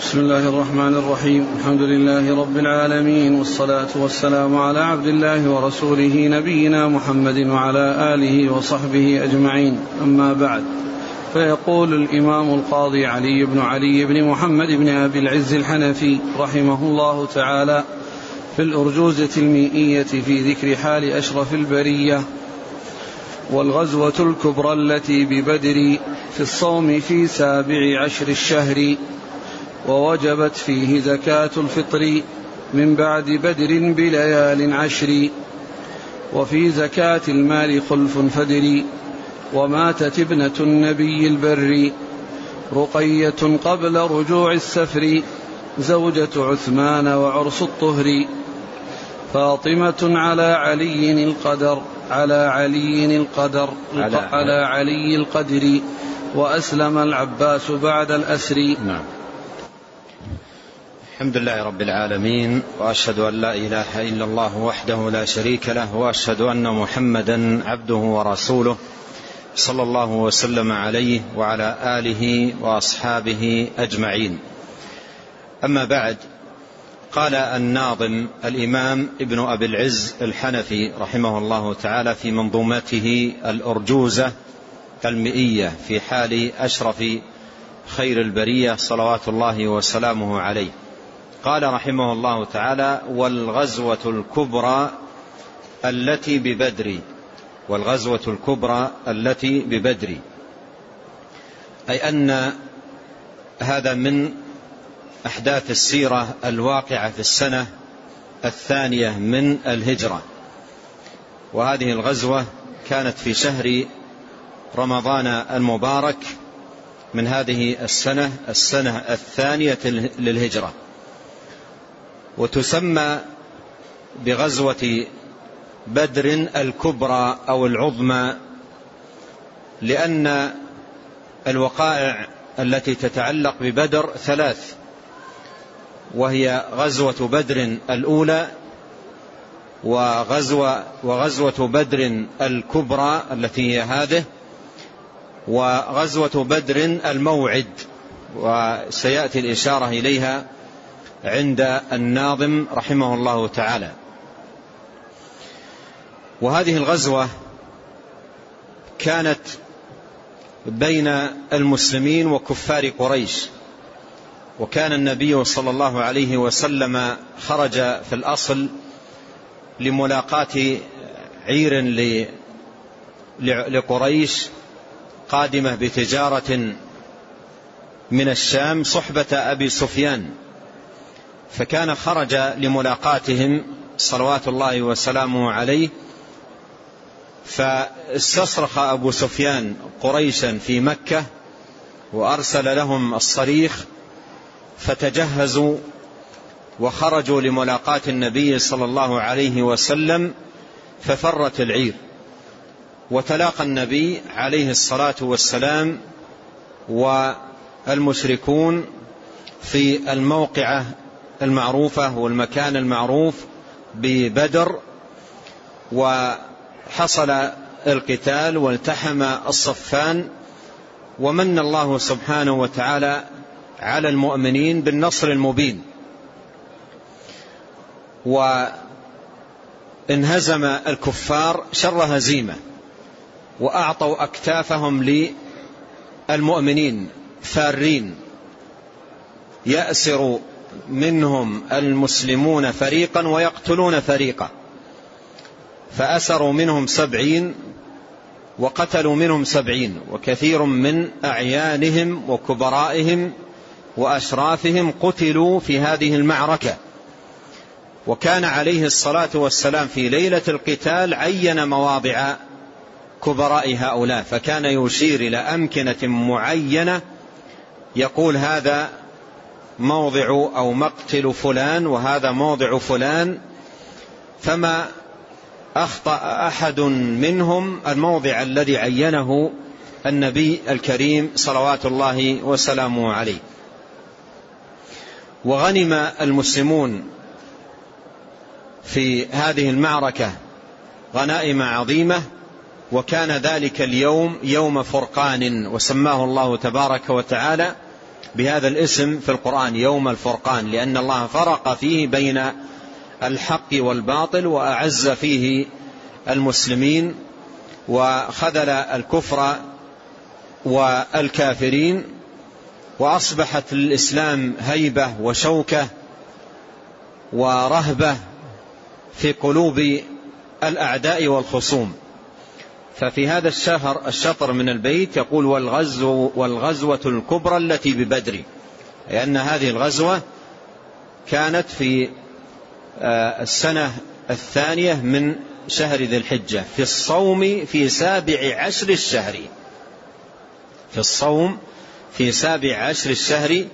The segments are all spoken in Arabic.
بسم الله الرحمن الرحيم. الحمد لله رب العالمين والصلاة والسلام على عبد الله ورسوله نبينا محمد وعلى آله وصحبه أجمعين. أما بعد فيقول الإمام القاضي علي بن علي بن محمد بن أبي العز الحنفي رحمه الله تعالى في الأرجوزة المئية في ذكر حال أشرف البرية والغزوة الكبرى التي ببدر في الصوم في سابع عشر الشهر ووجبت فيه زكاة الفطر من بعد بدر بليال عشر. وفي زكاة المال خلف فدر وماتت ابنة النبي البر. رقية قبل رجوع السفر. زوجة عثمان وعرس الطهر. فاطمة على علي القدر على علي القدر على, على علي القدر. وأسلم العباس بعد الأسر. نعم. الحمد لله رب العالمين وأشهد أن لا إله إلا الله وحده لا شريك له وأشهد أن محمدا عبده ورسوله صلى الله وسلم عليه وعلى آله وأصحابه أجمعين. أما بعد قال الناظم الإمام ابن أبي العز الحنفي رحمه الله تعالى في منظومته الأرجوزة المئيه في حال أشرف خير البرية صلوات الله وسلامه عليه. قال رحمه الله تعالى والغزوة الكبرى التي ببدر والغزوة الكبرى التي ببدر. أي أن هذا من أحداث السيرة الواقعة في السنة الثانية من الهجرة. وهذه الغزوة كانت في شهر رمضان المبارك من هذه السنة السنة الثانية للهجرة. وتسمى بغزوة بدر الكبرى أو العظمى لأن الوقائع التي تتعلق ببدر ثلاث وهي غزوة بدر الأولى وغزوة, وغزوة بدر الكبرى التي هي هذه وغزوة بدر الموعد وسيأتي الإشارة إليها عند الناظم رحمه الله تعالى. وهذه الغزوة كانت بين المسلمين وكفار قريش وكان النبي صلى الله عليه وسلم خرج في الأصل لملاقاة عير لقريش قادمة بتجارة من الشام صحبة أبي سفيان. فكان خرج لملاقاتهم صلوات الله وسلامه عليه فاستصرخ أبو سفيان قريشا في مكة وأرسل لهم الصريخ فتجهزوا وخرجوا لملاقاة النبي صلى الله عليه وسلم ففرت العير. وتلاقى النبي عليه الصلاة والسلام والمشركون في الموقعة المعروفة والمكان المعروف ببدر وحصل القتال والتحم الصفان ومن الله سبحانه وتعالى على المؤمنين بالنصر المبين. وانهزم الكفار شر هزيمة وأعطوا أكتافهم للمؤمنين فارين ياسر منهم المسلمون فريقا ويقتلون فريقا. فأسروا منهم سبعين وقتلوا منهم سبعين وكثير من أعيانهم وكبرائهم وأشرافهم قتلوا في هذه المعركة. وكان عليه الصلاة والسلام في ليلة القتال عين مواضع كبراء هؤلاء فكان يشير إلى أمكنة معينة يقول هذا موضع أو مقتل فلان وهذا موضع فلان فما أخطأ أحد منهم الموضع الذي عينه النبي الكريم صلوات الله وسلامه عليه. وغنم المسلمون في هذه المعركة غنائم عظيمة وكان ذلك اليوم يوم فرقان وسماه الله تبارك وتعالى بهذا الاسم في القرآن يوم الفرقان لأن الله فرق فيه بين الحق والباطل وأعز فيه المسلمين وخذل الكفر والكافرين وأصبحت للإسلام هيبة وشوكة ورهبة في قلوب الأعداء والخصوم. ففي هذا الشهر الشطر من البيت يقول والغزو والغزوة الكبرى التي ببدر. لأن هذه الغزوة كانت في آه، السنة الثانية من شهر ذي الحجة في الصوم في سابع عشر الشهر. في الصوم في سابع عشر الشهر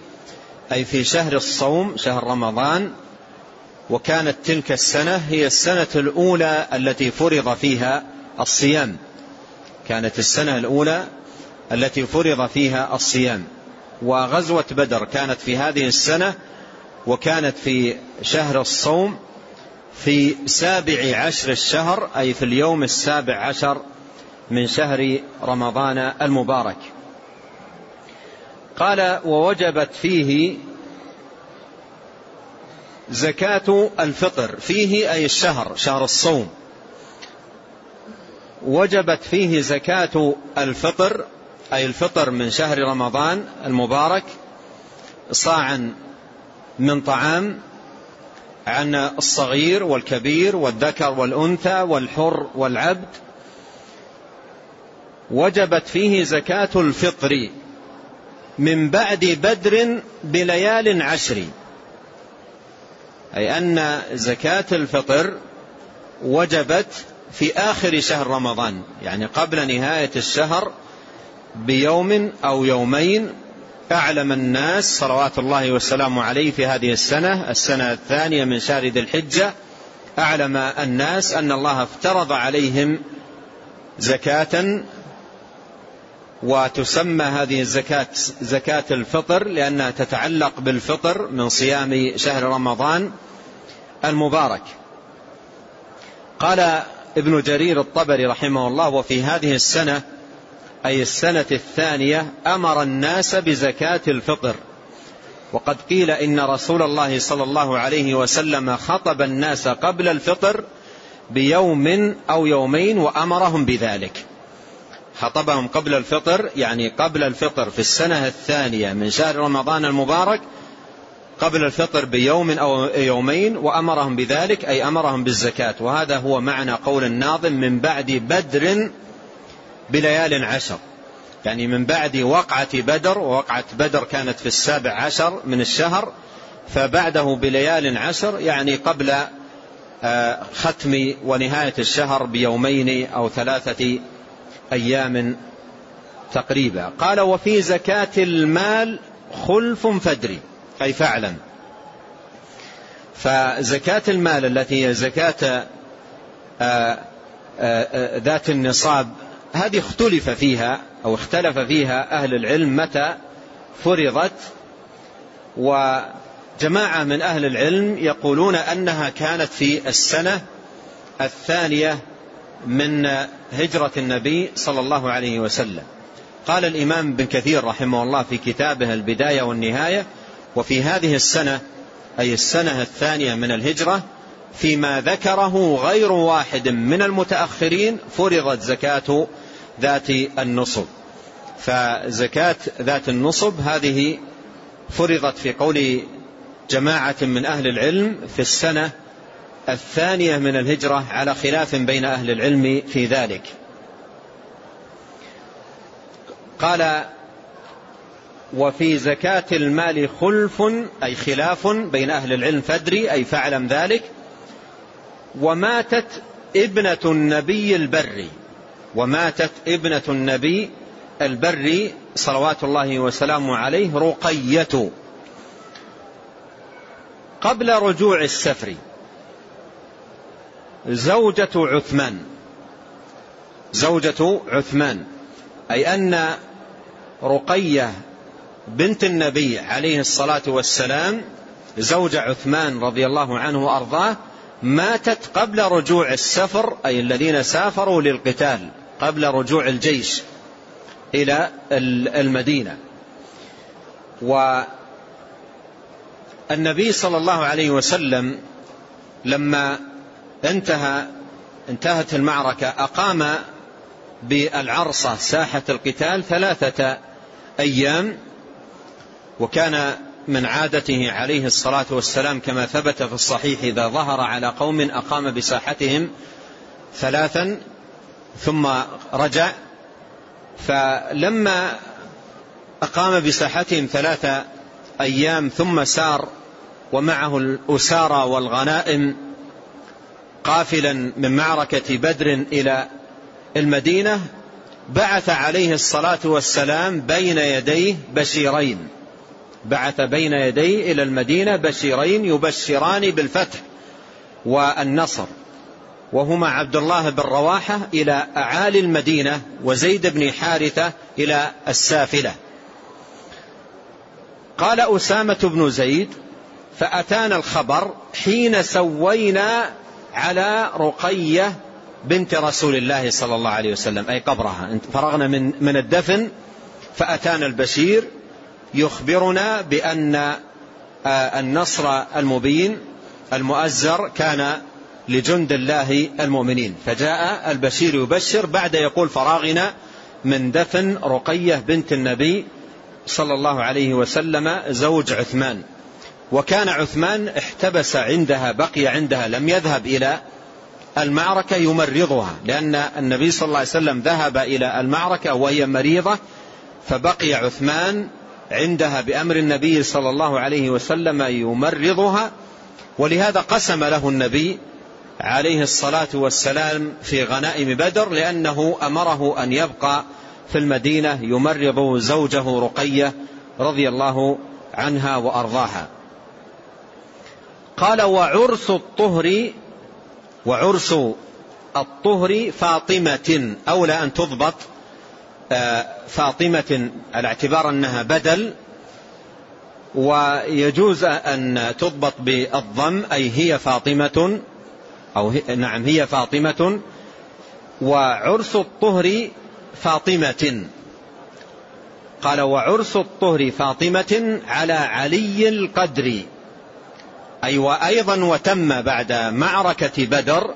أي في شهر الصوم شهر رمضان. وكانت تلك السنة هي السنة الأولى التي فرض فيها الصيام. كانت السنة الأولى التي فرض فيها الصيام وغزوة بدر كانت في هذه السنة وكانت في شهر الصوم في سابع عشر الشهر أي في اليوم السابع عشر من شهر رمضان المبارك. قال ووجبت فيه زكاة الفطر فيه أي الشهر شهر الصوم. وجبت فيه زكاة الفطر أي الفطر من شهر رمضان المبارك صاعا من طعام عن الصغير والكبير والذكر والأنثى والحر والعبد. وجبت فيه زكاة الفطر من بعد بدر بليال عشر. أي أن زكاة الفطر وجبت في آخر شهر رمضان يعني قبل نهاية الشهر بيوم أو يومين أعلم الناس صلوات الله والسلام عليه في هذه السنة السنة الثانية من شهر ذي الحجة أعلم الناس أن الله افترض عليهم زكاة وتسمى هذه الزكاة زكاة الفطر لأنها تتعلق بالفطر من صيام شهر رمضان المبارك. قال ابن جرير الطبري رحمه الله وفي هذه السنة أي السنة الثانية أمر الناس بزكاة الفطر. وقد قيل إن رسول الله صلى الله عليه وسلم خطب الناس قبل الفطر بيوم أو يومين وأمرهم بذلك. خطبهم قبل الفطر يعني قبل الفطر في السنة الثانية من شهر رمضان المبارك قبل الفطر بيوم أو يومين وأمرهم بذلك أي أمرهم بالزكاة. وهذا هو معنى قول الناظم من بعد بدر بليال عشر. يعني من بعد وقعة بدر ووقعة بدر كانت في السابع عشر من الشهر فبعده بليال عشر يعني قبل آه، ختم ونهاية الشهر بيومين أو ثلاثة أيام تقريبا. قال وفي زكاة المال خلف فدري. أي فعلا. فزكاة المال التي هي زكاة آه، آه، ذات النصاب هذه اختلف فيها أو اختلف فيها أهل العلم متى فرضت. وجماعة من أهل العلم يقولون أنها كانت في السنة الثانية من هجرة النبي صلى الله عليه وسلم. قال الإمام بن كثير رحمه الله في كتابه البداية والنهاية وفي هذه السنة أي السنة الثانية من الهجرة فيما ذكره غير واحد من المتأخرين فرضت زكاة ذات النصب. فزكاة ذات النصب هذه فرضت في قول جماعة من أهل العلم في السنة الثانية من الهجرة على خلاف بين أهل العلم في ذلك. قال وفي زكاة المال خلف أي خلاف بين أهل العلم فدري أي فاعلم ذلك. وماتت ابنة النبي البري. وماتت ابنة النبي البري صلوات الله وسلامه عليه رقية. قبل رجوع السفر زوجة عثمان. زوجة عثمان. أي أن رقية بنت النبي عليه الصلاة والسلام زوج عثمان رضي الله عنه وأرضاه ماتت قبل رجوع السفر أي الذين سافروا للقتال قبل رجوع الجيش إلى المدينة. والنبي صلى الله عليه وسلم لما انتهى انتهت المعركة أقام بالعرصة ساحة القتال ثلاثة أيام وكان من عادته عليه الصلاة والسلام كما ثبت في الصحيح إذا ظهر على قوم أقام بساحتهم ثلاثا ثم رجع فلما أقام بساحتهم ثلاثة أيام ثم سار ومعه الأسارى والغنائم قافلا من معركة بدر إلى المدينة بعث عليه الصلاة والسلام بين يديه بشيرين. بعث بين يديه إلى المدينة بشيرين يبشران بالفتح والنصر. وهما عبد الله بن رواحة إلى أعالي المدينة وزيد بن حارثة إلى السافلة. قال أسامة بن زيد فأتانا الخبر حين سوينا على رقية بنت رسول الله صلى الله عليه وسلم أي قبرها. فرغنا من, من الدفن فأتانا البشير يخبرنا بأن آه، النصر المبين المؤزر كان لجند الله المؤمنين. فجاء البشير يبشر بعد يقول فراغنا من دفن رقية بنت النبي صلى الله عليه وسلم زوج عثمان. وكان عثمان احتبس عندها بقي عندها لم يذهب إلى المعركة يمرضها لأن النبي صلى الله عليه وسلم ذهب إلى المعركة وهي مريضة فبقي عثمان عندها بأمر النبي صلى الله عليه وسلم يمرضها ولهذا قسم له النبي عليه الصلاة والسلام في غنائم بدر لأنه أمره أن يبقى في المدينة يمرض زوجه رقية رضي الله عنها وأرضاها. قال وعرس الطهر وعرس الطهر فاطمة أولى أن تضبط فاطمة على اعتبار أنها بدل ويجوز أن تضبط بالضم أي هي فاطمة أو نعم هي فاطمة وعرس الطهر فاطمة. قال وعرس الطهر فاطمة على علي القدر أي وأيضا وتم بعد معركة بدر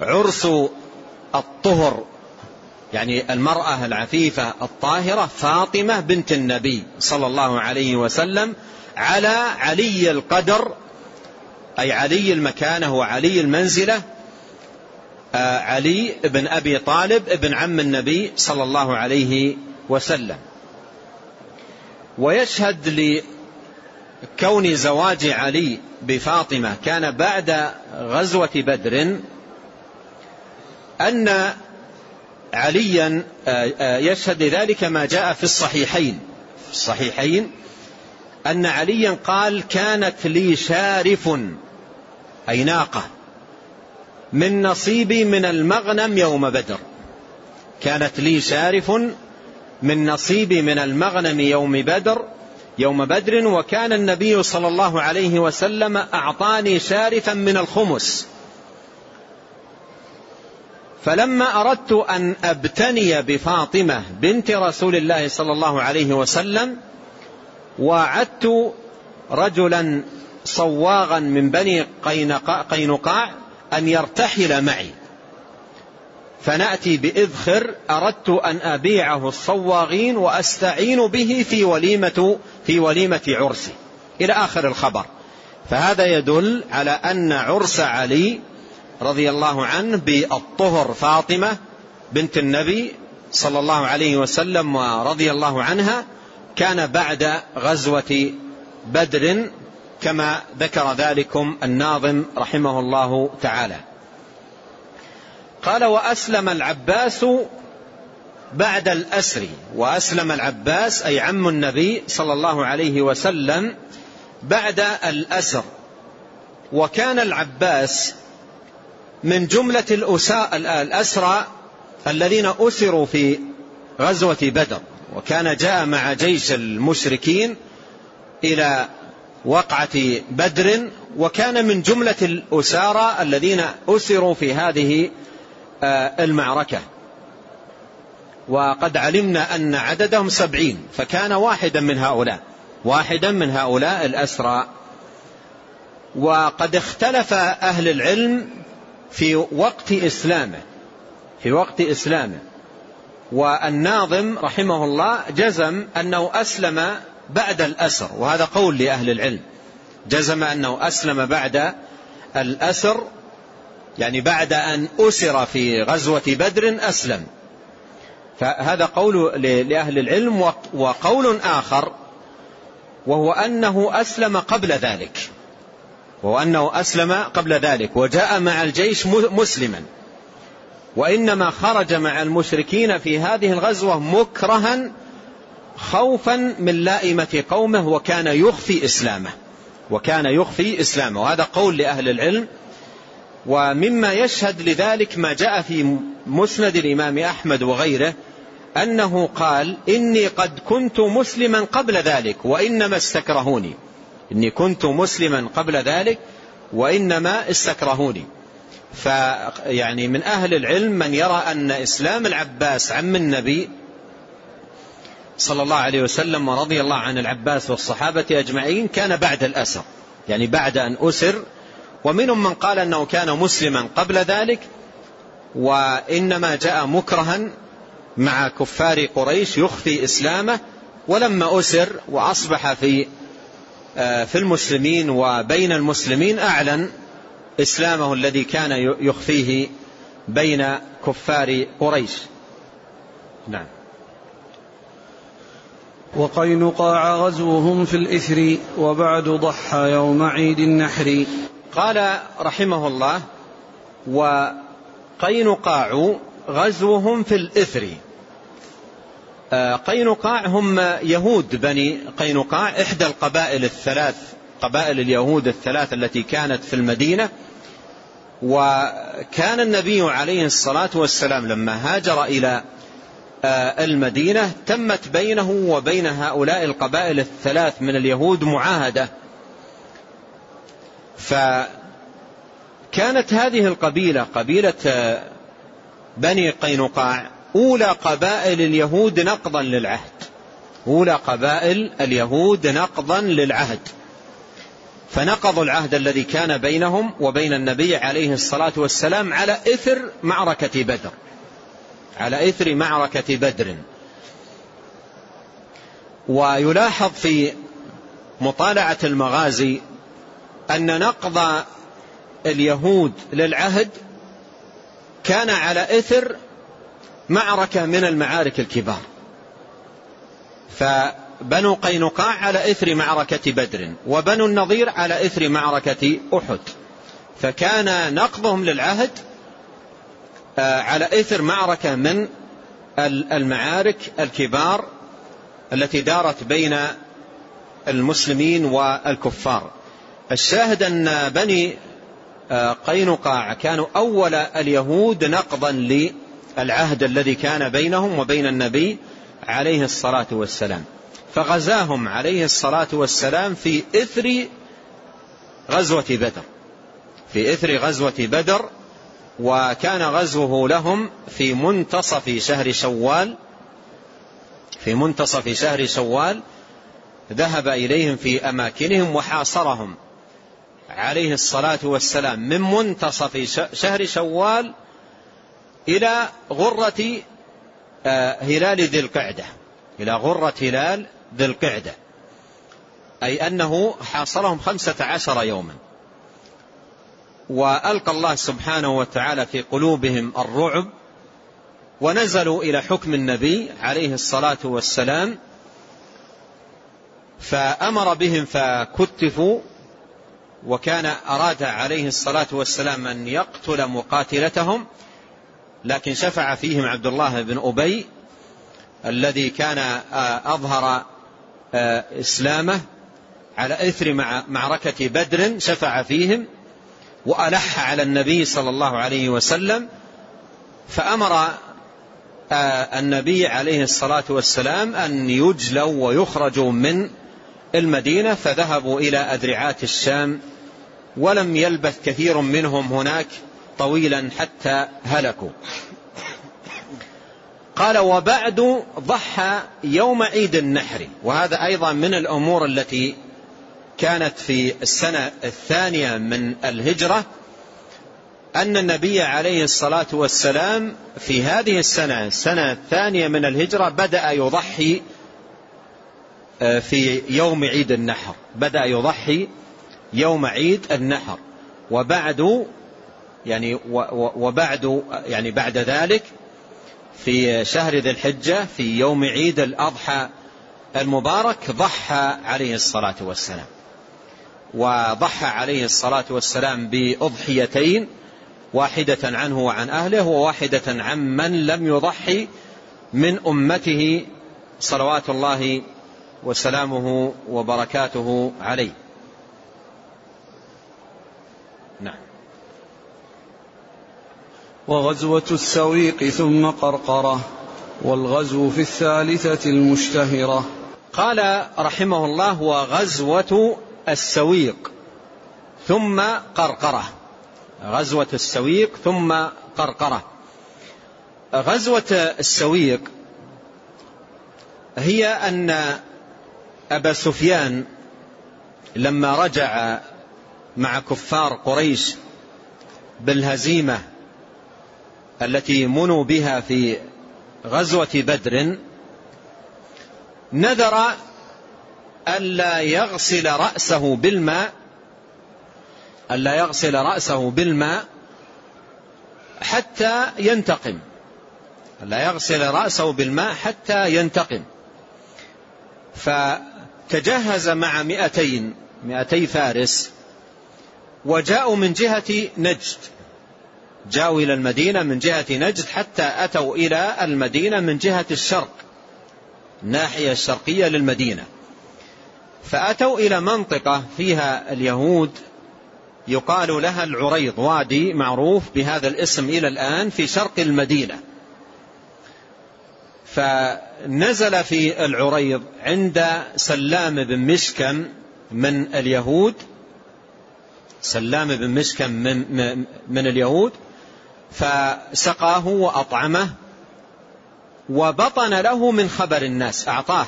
عرس الطهر يعني المرأة العفيفة الطاهرة فاطمة بنت النبي صلى الله عليه وسلم على علي القدر أي علي المكانة وعلي المنزلة آه، علي بن أبي طالب ابن عم النبي صلى الله عليه وسلم. ويشهد لكون زواج علي بفاطمة كان بعد غزوة بدر أن عليا آه، آه، يشهد لذلك ما جاء في الصحيحين. في الصحيحين أن عليا قال كانت لي شارف أي ناقة من نصيبي من المغنم يوم بدر. كانت لي شارف من نصيبي من المغنم يوم بدر يوم بدر وكان النبي صلى الله عليه وسلم أعطاني شارفا من الخمس. فلما أردت أن أبتني بفاطمة بنت رسول الله صلى الله عليه وسلم وعدت رجلا صواغا من بني قينقاع أن يرتحل معي. فنأتي بإذخر أردت أن أبيعه الصواغين وأستعين به في وليمة في وليمة عرسي. إلى آخر الخبر. فهذا يدل على أن عرس علي رضي الله عنه بالطهر فاطمة بنت النبي صلى الله عليه وسلم ورضي الله عنها كان بعد غزوة بدر كما ذكر ذلكم الناظم رحمه الله تعالى. قال وأسلم العباس بعد الأسر. وأسلم العباس أي عم النبي صلى الله عليه وسلم بعد الأسر. وكان العباس من جملة الأسرى الذين أسروا في غزوة بدر وكان جاء مع جيش المشركين إلى وقعة بدر وكان من جملة الأسارى الذين أسروا في هذه آه، المعركة. وقد علمنا أن عددهم سبعين فكان واحدا من هؤلاء واحدا من هؤلاء الأسرى. وقد اختلف أهل العلم في وقت إسلامه في وقت إسلامه. والناظم رحمه الله جزم أنه أسلم بعد الأسر وهذا قول لأهل العلم. جزم أنه أسلم بعد الأسر يعني بعد أن أسر في غزوة بدر أسلم. فهذا قول لأهل العلم وقول آخر وهو أنه أسلم قبل ذلك. وهو أنه أسلم قبل ذلك وجاء مع الجيش مسلما. وإنما خرج مع المشركين في هذه الغزوة مكرها خوفا من لائمة قومه وكان يخفي إسلامه وكان يخفي إسلامه. وهذا قول لأهل العلم. ومما يشهد لذلك ما جاء في مسند الإمام أحمد وغيره أنه قال إني قد كنت مسلما قبل ذلك وإنما استكرهوني. إني كنت مسلما قبل ذلك وإنما استكرهوني. فيعني من أهل العلم من يرى أن إسلام العباس عم النبي صلى الله عليه وسلم ورضي الله عن العباس والصحابة أجمعين كان بعد الأسر يعني بعد أن أسر. ومنهم من قال أنه كان مسلما قبل ذلك وإنما جاء مكرها مع كفار قريش يخفي إسلامه. ولما أسر وأصبح في في المسلمين وبين المسلمين أعلن إسلامه الذي كان يخفيه بين كفار قريش. نعم. وقينقاع غزوهم في الإثر وبعد ضحى يوم عيد النحر. قال رحمه الله وقينقاع غزوهم في الإثر. آه، قينقاع هم يهود بني قينقاع إحدى القبائل الثلاث قبائل اليهود الثلاث التي كانت في المدينة. وكان النبي عليه الصلاة والسلام لما هاجر إلى آه، المدينة تمت بينه وبين هؤلاء القبائل الثلاث من اليهود معاهدة. فكانت هذه القبيلة قبيلة آه، بني قينقاع أولى قبائل اليهود نقضا للعهد. أولى قبائل اليهود نقضا للعهد. فنقضوا العهد الذي كان بينهم وبين النبي عليه الصلاة والسلام على إثر معركة بدر. على إثر معركة بدر. ويلاحظ في مطالعة المغازي أن نقض اليهود للعهد كان على إثر معركة من المعارك الكبار. فبنو قينقاع على إثر معركة بدر وبنو النضير على إثر معركة أحد. فكان نقضهم للعهد آه، على إثر معركة من المعارك الكبار التي دارت بين المسلمين والكفار. الشاهد أن بني آه، قينقاع كانوا أول اليهود نقضا للعهد الذي كان بينهم وبين النبي عليه الصلاة والسلام. فغزاهم عليه الصلاة والسلام في إثر غزوة بدر. في إثر غزوة بدر وكان غزوه لهم في منتصف شهر شوال. في منتصف شهر شوال ذهب إليهم في أماكنهم وحاصرهم عليه الصلاة والسلام. من منتصف شهر شوال إلى غرة آه، هلال ذي القعدة. إلى غرة هلال ذي القعدة. أي أنه حاصرهم خمسة عشر يوما. وألقى الله سبحانه وتعالى في قلوبهم الرعب ونزلوا إلى حكم النبي عليه الصلاة والسلام فأمر بهم فكتفوا وكان أراد عليه الصلاة والسلام أن يقتل مقاتلتهم لكن شفع فيهم عبد الله بن أبي الذي كان آه، أظهر آه، إسلامه على إثر معركة بدر شفع فيهم وألح على النبي صلى الله عليه وسلم فأمر آه، النبي عليه الصلاة والسلام أن يجلوا ويخرجوا من المدينة فذهبوا إلى أدرعات الشام ولم يلبث كثير منهم هناك. طويلا حتى هلكوا. قال وبعد ضحى يوم عيد النحر. وهذا أيضا من الأمور التي كانت في السنة الثانية من الهجرة أن النبي عليه الصلاة والسلام في هذه السنة السنة الثانية من الهجرة بدأ يضحي آه، في يوم عيد النحر. بدأ يضحي يوم عيد النحر. وبعد يعني وبعد يعني بعد ذلك في شهر ذي الحجة في يوم عيد الأضحى المبارك ضحى عليه الصلاة والسلام. وضحى عليه الصلاة والسلام بأضحيتين واحدة عنه وعن أهله وواحدة عن من لم يضحي من أمته صلوات الله وسلامه وبركاته عليه. نعم. وغزوة السويق ثم قرقرة والغزو في الثالثة المشتهرة. قال رحمه الله وغزوة السويق ثم قرقرة. غزوة السويق ثم قرقرة. غزوة السويق هي أن أبا سفيان لما رجع مع كفار قريش بالهزيمة التي منوا بها في غزوة بدر نذر ألا يغسل رأسه بالماء ألا يغسل رأسه بالماء حتى ينتقم. ألا يغسل رأسه بالماء حتى ينتقم. فتجهز مع مئتين مئتي فارس وجاءوا من جهة نجد. جاءوا إلى المدينة من جهة نجد حتى أتوا إلى المدينة من جهة الشرق الناحية الشرقية للمدينة. فأتوا إلى منطقة فيها اليهود يقال لها العريض وادي معروف بهذا الاسم إلى الآن في شرق المدينة. فنزل في العريض عند سلام بن مشكم من اليهود. سلام بن مشكم من, من اليهود. فسقاه وأطعمه وبطن له من خبر الناس أعطاه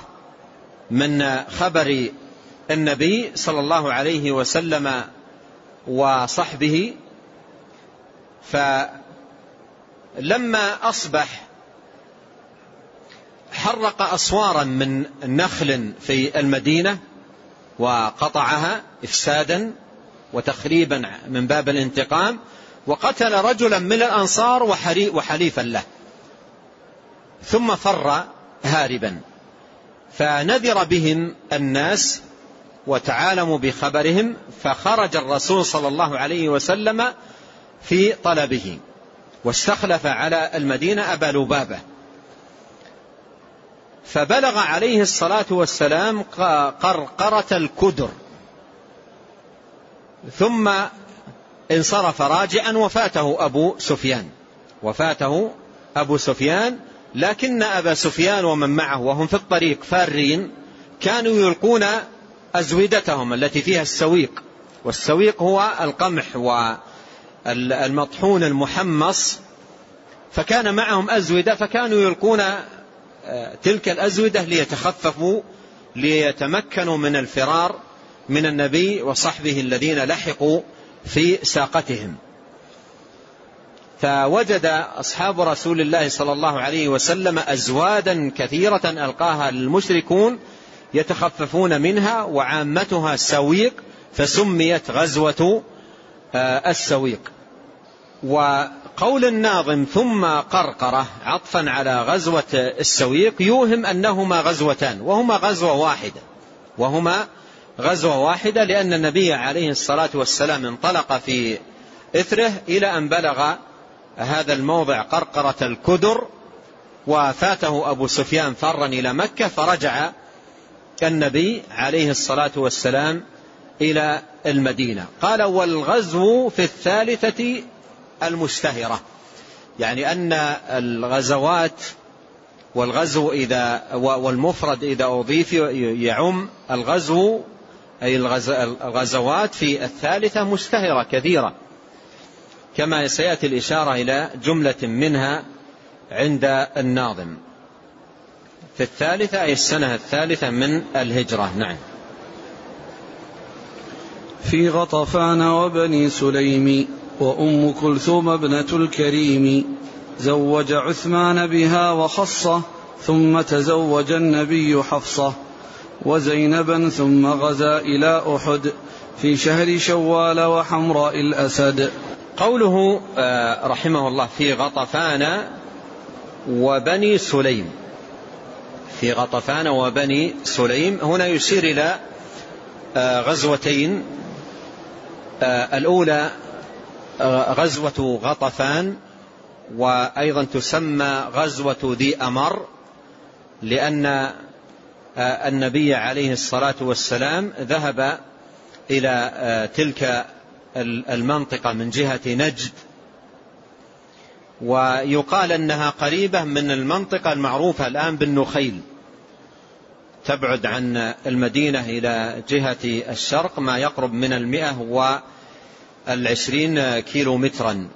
من خبر النبي صلى الله عليه وسلم وصحبه. فلما أصبح حرق أصوارا من نخل في المدينة وقطعها إفسادا وتخريبا من باب الانتقام وقتل رجلا من الأنصار وحليفا له. ثم فر هاربا. فنذر بهم الناس وتعالموا بخبرهم فخرج الرسول صلى الله عليه وسلم في طلبه واستخلف على المدينة أبا لبابة. فبلغ عليه الصلاة والسلام قرقرة الكدر. ثم انصرف راجعا وفاته أبو سفيان. وفاته أبو سفيان لكن أبا سفيان ومن معه وهم في الطريق فارين كانوا يلقون أزودتهم التي فيها السويق. والسويق هو القمح والمطحون المحمص. فكان معهم أزودة فكانوا يلقون آه، تلك الأزودة ليتخففوا ليتمكنوا من الفرار من النبي وصحبه الذين لحقوا في ساقتهم. فوجد أصحاب رسول الله صلى الله عليه وسلم أزوادا كثيرة ألقاها المشركون يتخففون منها وعامتها سويق فسميت غزوة آه، السويق. وقول الناظم ثم قرقرة عطفا على غزوة السويق يوهم أنهما غزوتان وهما غزوة واحدة وهما غزوة واحدة لأن النبي عليه الصلاة والسلام انطلق في إثره إلى أن بلغ هذا الموضع قرقرة الكدر وفاته أبو سفيان فرا إلى مكة فرجع النبي عليه الصلاة والسلام إلى المدينة. قال والغزو في الثالثة المشتهرة يعني أن الغزوات والغزو إذا والمفرد إذا أضيف يعم الغزو أي الغزوات في الثالثة مشتهرة كثيرة. كما سيأتي الإشارة إلى جملة منها عند الناظم. في الثالثة أي السنة الثالثة من الهجرة. نعم. في غطفان وبني سليم وأم كلثوم ابنة الكريم زوج عثمان بها وخصه ثم تزوج النبي حفصة. وزينبا ثم غزا إلى أحد في شهر شوال وحمراء الأسد. قوله آه، رحمه الله في غطفان وبني سليم. في غطفان وبني سليم هنا يشير إلى آه، غزوتين. آه، الأولى غزوة غطفان وأيضا تسمى غزوة ذي أمر لأن النبي عليه الصلاة والسلام ذهب إلى تلك المنطقة من جهة نجد. ويقال أنها قريبة من المنطقة المعروفة الآن بالنخيل. تبعد عن المدينة إلى جهة الشرق ما يقرب من المئة والعشرين كيلو مترا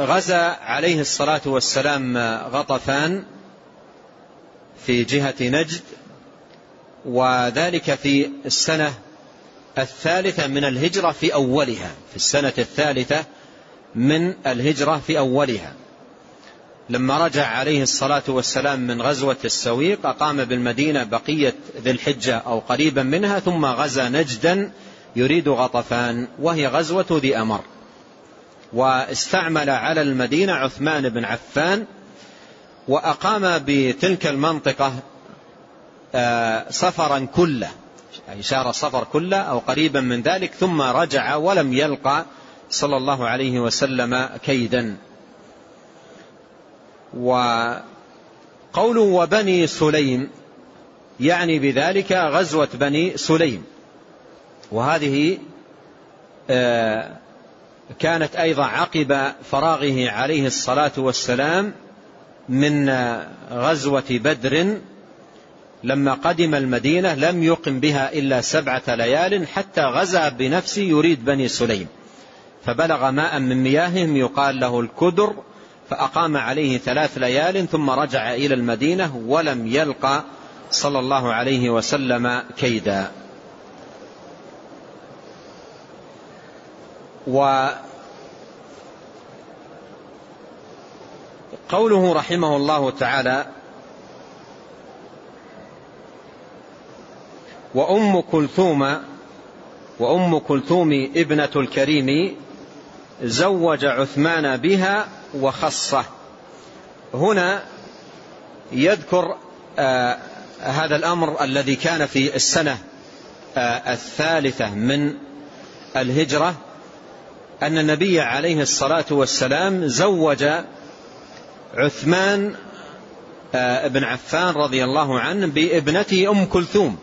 فغزا عليه الصلاة والسلام غطفان في جهة نجد وذلك في السنة الثالثة من الهجرة في أولها في السنة الثالثة من الهجرة في أولها. لما رجع عليه الصلاة والسلام من غزوة السويق أقام بالمدينة بقية ذي الحجة أو قريبا منها ثم غزا نجدا يريد غطفان وهي غزوة ذي أمر. واستعمل على المدينة عثمان بن عفان وأقام بتلك المنطقة آه، سفرا كله إشارة سفر كله أو قريبا من ذلك ثم رجع ولم يلقى صلى الله عليه وسلم كيدا. وقوله وبني سليم يعني بذلك غزوة بني سليم. وهذه آه، كانت أيضا عقب فراغه عليه الصلاة والسلام من غزوة بدر لما قدم المدينة لم يقم بها إلا سبعة ليال حتى غزا بنفسه يريد بني سليم. فبلغ ماء من مياههم يقال له الكدر فأقام عليه ثلاث ليال ثم رجع إلى المدينة ولم يلقى صلى الله عليه وسلم كيدا. وقوله رحمه الله تعالى وأم كلثوم وأم كلثوم ابنة الكريم زوج عثمان بها وخصه. هنا يذكر آه هذا الأمر الذي كان في السنة آه الثالثة من الهجرة. أن النبي عليه الصلاة والسلام زوج عثمان آه بن عفان رضي الله عنه بابنته أم كلثوم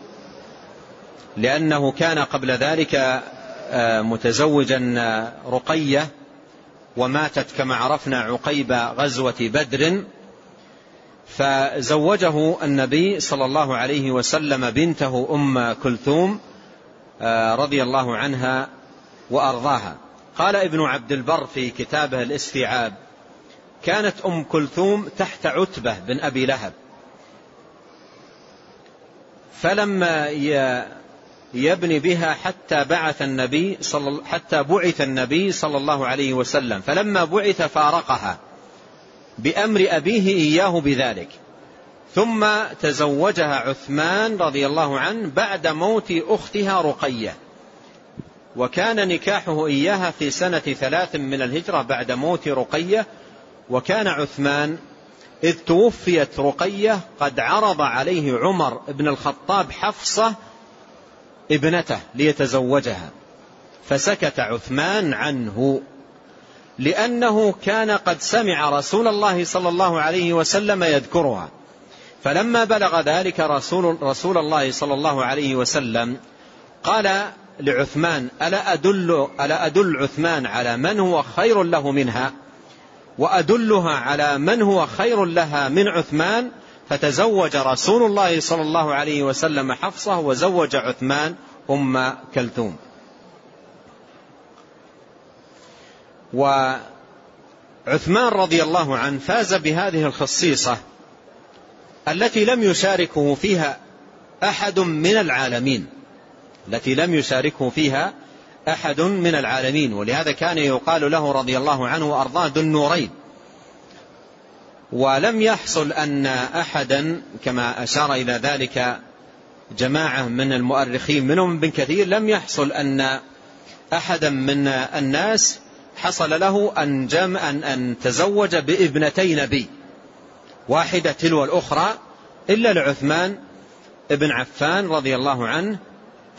لأنه كان قبل ذلك آه، متزوجا آه، رقية وماتت كما عرفنا عقيب غزوة بدر. فزوجه النبي صلى الله عليه وسلم بنته أم كلثوم رضي الله عنها وأرضاها. قال ابن عبد البر في كتابه الاستيعاب كانت أم كلثوم تحت عتبة بن أبي لهب. فلما يبني بها حتى بعث النبي صلى حتى بعث النبي صلى الله عليه وسلم. فلما بعث فارقها بأمر أبيه إياه بذلك. ثم تزوجها عثمان رضي الله عنه بعد موت أختها رقية. وكان نكاحه إياها في سنة ثلاث من الهجرة بعد موت رقية وكان عثمان إذ توفيت رقية قد عرض عليه عمر بن الخطاب حفصة ابنته ليتزوجها. فسكت عثمان عنه لأنه كان قد سمع رسول الله صلى الله عليه وسلم يذكرها. فلما بلغ ذلك رسول, رسول الله صلى الله عليه وسلم قال لعثمان ألا أدل, ألا أدل عثمان على من هو خير له منها؟ وأدلها على من هو خير لها من عثمان فتزوج رسول الله صلى الله عليه وسلم حفصة وزوج عثمان أم كلثوم. وعثمان رضي الله عنه فاز بهذه الخصيصة التي لم يشاركه فيها أحد من العالمين. التي لم يشاركه فيها أحد من العالمين ولهذا كان يقال له رضي الله عنه وأرضاه ذو النورين. ولم يحصل أن أحدا كما أشار إلى ذلك جماعة من المؤرخين منهم ابن كثير لم يحصل أن أحدا من الناس حصل له أن, جمع أن, أن تزوج بابنتي نبي واحدة تلو الأخرى إلا لعثمان ابن عفان رضي الله عنه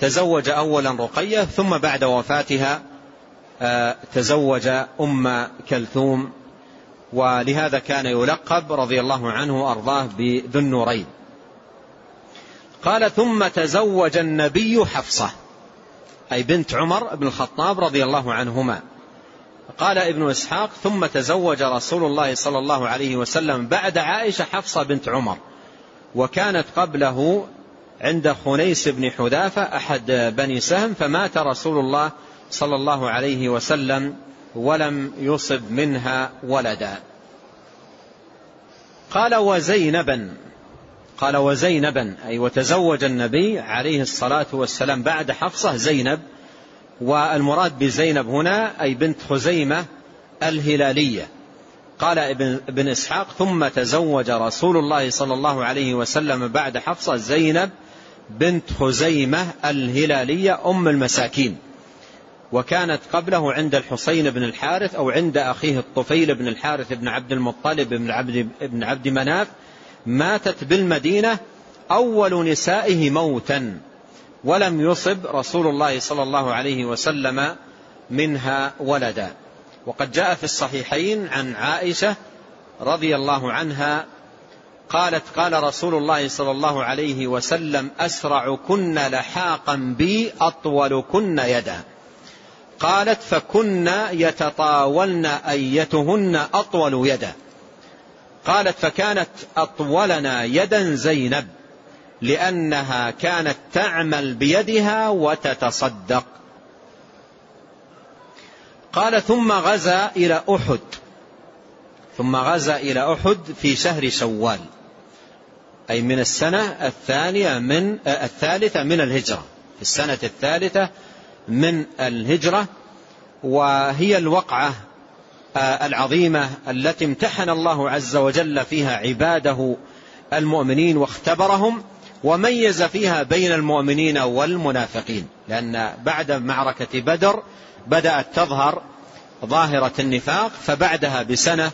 تزوج أولا رقية ثم بعد وفاتها آه، تزوج أم كلثوم. ولهذا كان يلقب رضي الله عنه وأرضاه بذو النورين. قال ثم تزوج النبي حفصة أي بنت عمر بن الخطاب رضي الله عنهما. قال ابن إسحاق ثم تزوج رسول الله صلى الله عليه وسلم بعد عائشة حفصة بنت عمر وكانت قبله عند خنيس بن حذافة أحد بني سهم فمات رسول الله صلى الله عليه وسلم ولم يصب منها ولدا. قال وزينبا قال وزينبا أي وتزوج النبي عليه الصلاة والسلام بعد حفصة زينب والمراد بزينب هنا أي بنت خزيمة الهلالية. قال ابن, ابن إسحاق ثم تزوج رسول الله صلى الله عليه وسلم بعد حفصة زينب بنت خزيمة الهلالية أم المساكين وكانت قبله عند الحسين بن الحارث أو عند أخيه الطفيل بن الحارث بن عبد المطلب بن عبد, بن عبد مناف ماتت بالمدينة أول نسائه موتا ولم يصب رسول الله صلى الله عليه وسلم منها ولدا. وقد جاء في الصحيحين عن عائشة رضي الله عنها قالت قال رسول الله صلى الله عليه وسلم أسرع كن لحاقا بي أطول كن يدا. قالت فكن يتطاولن أيتهن أطول يدا. قالت فكانت أطولنا يدا زينب لأنها كانت تعمل بيدها وتتصدق. قال ثم غزا إلى أحد. ثم غزا إلى أحد في شهر شوال. أي من السنة الثانية من الثالثة من الهجرة. في السنة الثالثة من الهجرة وهي الوقعة العظيمة التي امتحن الله عز وجل فيها عباده المؤمنين واختبرهم وميز فيها بين المؤمنين والمنافقين. لأن بعد معركة بدر بدأت تظهر ظاهرة النفاق فبعدها بسنة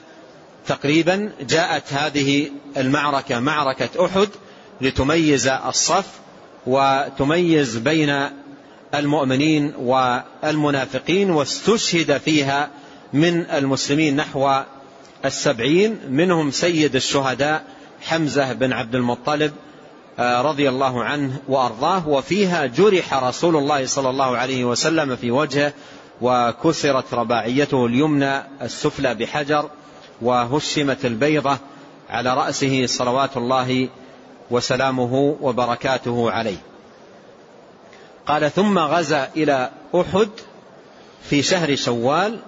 تقريبا جاءت هذه المعركة معركة أحد لتميز الصف وتميز بين المؤمنين والمنافقين واستشهد فيها من المسلمين نحو السبعين منهم سيد الشهداء حمزة بن عبد المطلب آه، رضي الله عنه وأرضاه وفيها جرح رسول الله صلى الله عليه وسلم في وجهه وكسرت رباعيته اليمنى السفلى بحجر وهشمت البيضة على رأسه صلوات الله وسلامه وبركاته عليه. قال ثم غزا إلى أحد في شهر شوال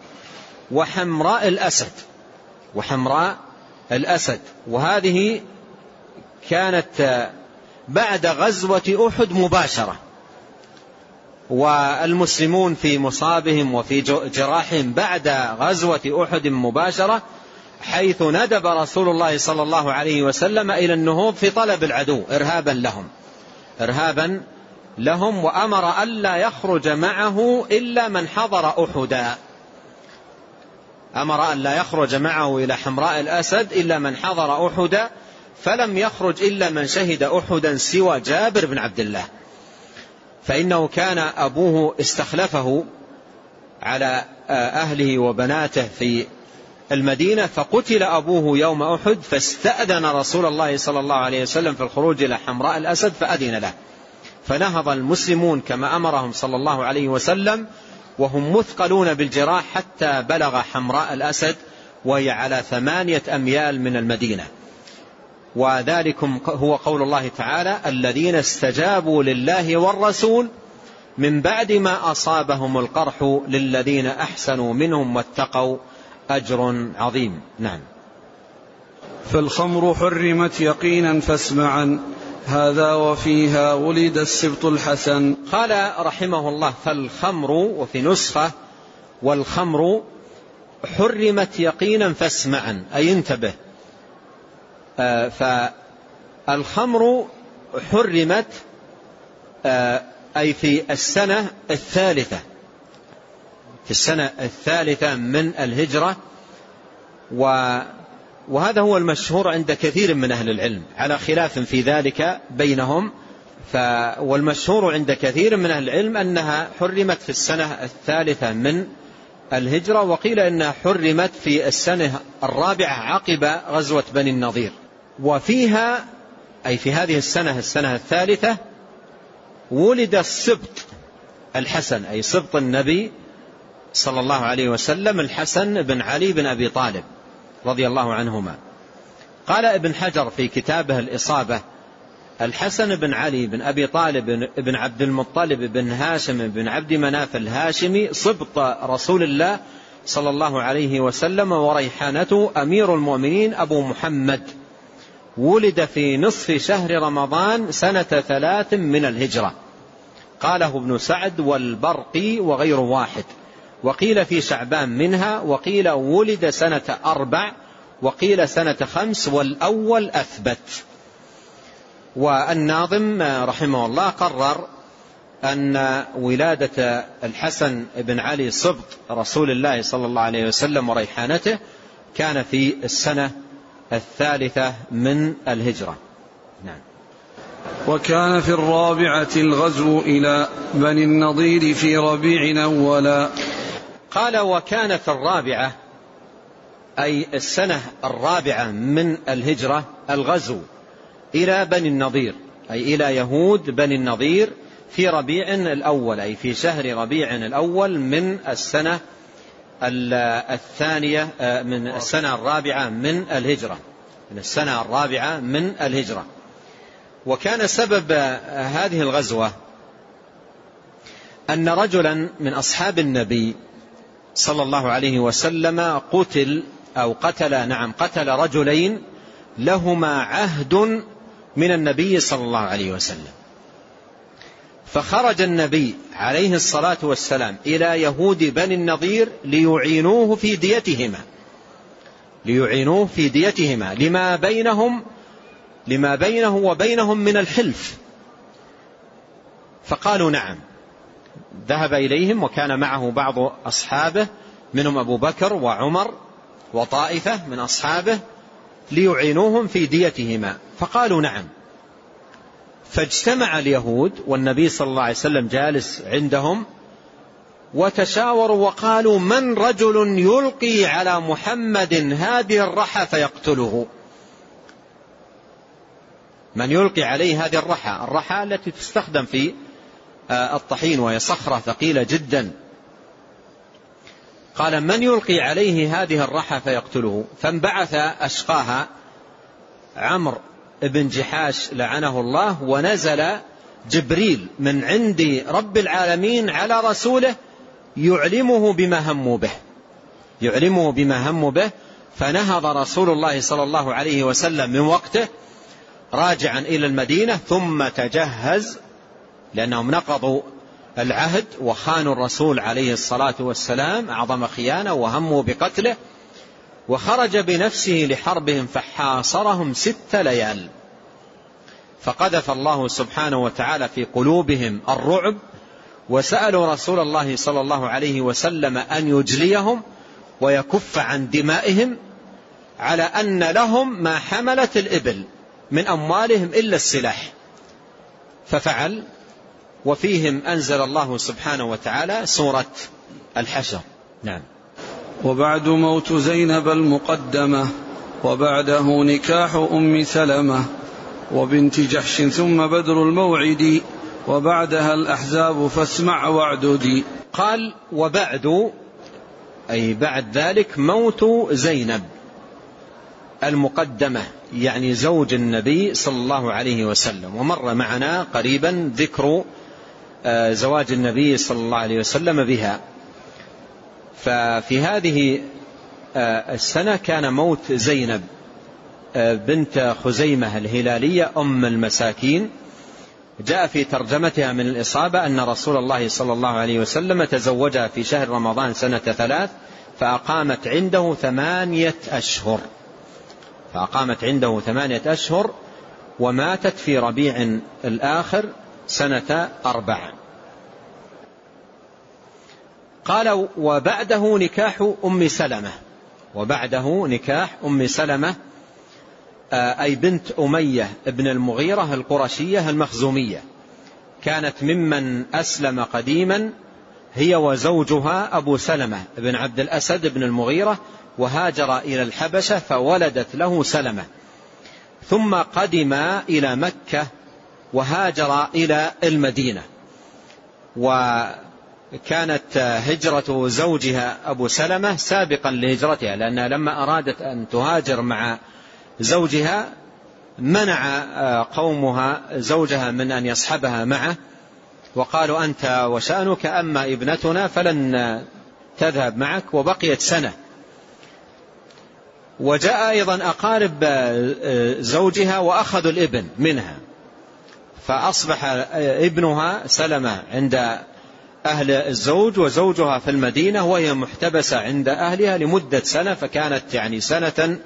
وحمراء الأسد وحمراء الأسد. وهذه كانت بعد غزوة أحد مباشرة. والمسلمون في مصابهم وفي جراحهم بعد غزوة أحد مباشرة حيث ندب رسول الله صلى الله عليه وسلم إلى النهوض في طلب العدو إرهابا لهم. إرهابا لهم وأمر ألا يخرج معه إلا من حضر أحدا. أمر أن لا يخرج معه إلى حمراء الأسد إلا من حضر أحدا فلم يخرج إلا من شهد أحدا سوى جابر بن عبد الله. فإنه كان أبوه استخلفه على أهله وبناته في المدينة فقتل أبوه يوم أحد فاستأذن رسول الله صلى الله عليه وسلم في الخروج إلى حمراء الأسد فأذن له. فنهض المسلمون كما أمرهم صلى الله عليه وسلم وهم مثقلون بالجراح حتى بلغ حمراء الأسد وهي على ثمانية أميال من المدينة. وذلكم هو قول الله تعالى الذين استجابوا لله والرسول من بعد ما أصابهم القرح للذين أحسنوا منهم واتقوا أجر عظيم. نعم. فالخمر حرمت يقينا فاسمعا هذا وفيها ولد السبط الحسن. قال رحمه الله فالخمر وفي نسخة والخمر حرمت يقينا فاسمعا أي انتبه. آه فالخمر حرمت آه أي في السنة الثالثة. في السنة الثالثة من الهجرة و وهذا هو المشهور عند كثير من أهل العلم على خلاف في ذلك بينهم ف والمشهور عند كثير من أهل العلم أنها حرمت في السنة الثالثة من الهجرة وقيل أنها حرمت في السنة الرابعة عقب غزوة بني النظير. وفيها أي في هذه السنة السنة الثالثة ولد السبط الحسن أي سبط النبي صلى الله عليه وسلم الحسن بن علي بن أبي طالب رضي الله عنهما. قال ابن حجر في كتابه الإصابة الحسن بن علي بن أبي طالب بن عبد المطلب بن هاشم بن عبد مناف الهاشمي صبط رسول الله صلى الله عليه وسلم وريحانته أمير المؤمنين أبو محمد. ولد في نصف شهر رمضان سنة ثلاث من الهجرة. قاله ابن سعد والبرقي وغير واحد. وقيل في شعبان منها وقيل ولد سنة أربع وقيل سنة خمس والأول أثبت. والناظم رحمه الله قرر أن ولادة الحسن بن علي صبط رسول الله صلى الله عليه وسلم وريحانته كان في السنة الثالثة من الهجرة. نعم. وكان في الرابعة الغزو إلى بني النضير في ربيع أولا. قال وكان في الرابعة أي السنة الرابعة من الهجرة الغزو إلى بني النضير أي إلى يهود بني النضير في ربيع الأول أي في شهر ربيع الأول من السنة الثانية آه، من السنة الرابعة من الهجرة من السنة الرابعة من الهجرة. وكان سبب هذه الغزوة أن رجلا من أصحاب النبي صلى الله عليه وسلم قتل أو قتل نعم قتل رجلين لهما عهد من النبي صلى الله عليه وسلم. فخرج النبي عليه الصلاة والسلام إلى يهود بني النضير ليعينوه في ديتهما. ليعينوه في ديتهما. لما بينهم لما بينه وبينهم من الحلف. فقالوا نعم. ذهب إليهم وكان معه بعض أصحابه منهم أبو بكر وعمر وطائفة من أصحابه ليعينوهم في ديتهما. فقالوا نعم. فاجتمع اليهود والنبي صلى الله عليه وسلم جالس عندهم وتشاوروا وقالوا من رجل يلقي على محمد هذه الرحى فيقتله؟ من يلقي عليه هذه الرحى؟ الرحى التي تستخدم في الطحين وهي صخرة ثقيلة جدا. قال من يلقي عليه هذه الرحى فيقتله. فانبعث أشقاها عمرو بن جحاش لعنه الله ونزل جبريل من عند رب العالمين على رسوله يعلمه بما هموا به. يعلمه بما هموا به. فنهض رسول الله صلى الله عليه وسلم من وقته راجعا إلى المدينة ثم تجهز لأنهم نقضوا العهد وخانوا الرسول عليه الصلاة والسلام أعظم خيانة وهموا بقتله وخرج بنفسه لحربهم فحاصرهم ست ليال. فقذف الله سبحانه وتعالى في قلوبهم الرعب وسألوا رسول الله صلى الله عليه وسلم أن يجليهم ويكف عن دمائهم على أن لهم ما حملت الإبل من أموالهم إلا السلاح. ففعل وفيهم أنزل الله سبحانه وتعالى سورة الحشر. نعم. وبعد موت زينب المقدمة وبعده نكاح أم سلمة وبنت جحش ثم بدر الموعد وبعدها الأحزاب فاسمع واعددي قال وبعد أي بعد ذلك موت زينب المقدمة يعني زوج النبي صلى الله عليه وسلم ومر معنا قريبا ذكر زواج النبي صلى الله عليه وسلم بها. ففي هذه آه، السنة كان موت زينب بنت خزيمة الهلالية أم المساكين. جاء في ترجمتها من الإصابة أن رسول الله صلى الله عليه وسلم تزوجها في شهر رمضان سنة ثلاث فأقامت عنده ثمانية أشهر. فأقامت عنده ثمانية أشهر وماتت في ربيع الآخر سنة أربع. قال وبعده نكاح أم سلمة. وبعده نكاح أم سلمة آه، أي بنت أمية ابن المغيرة القرشية المخزومية. كانت ممن أسلم قديما هي وزوجها أبو سلمة بن عبد الأسد بن المغيرة وهاجر إلى الحبشة فولدت له سلمة. ثم قدم إلى مكة وهاجر إلى المدينة. وكانت هجرة زوجها أبو سلمة سابقا لهجرتها لأنها لما أرادت أن تهاجر مع زوجها منع قومها زوجها من أن يصحبها معه وقالوا أنت وشأنك أما ابنتنا فلن تذهب معك وبقيت سنة. وجاء أيضا أقارب زوجها وأخذوا الابن منها فأصبح ابنها سلمة عند أهل الزوج وزوجها في المدينة وهي محتبسة عند أهلها لمدة سنة فكانت يعني سنة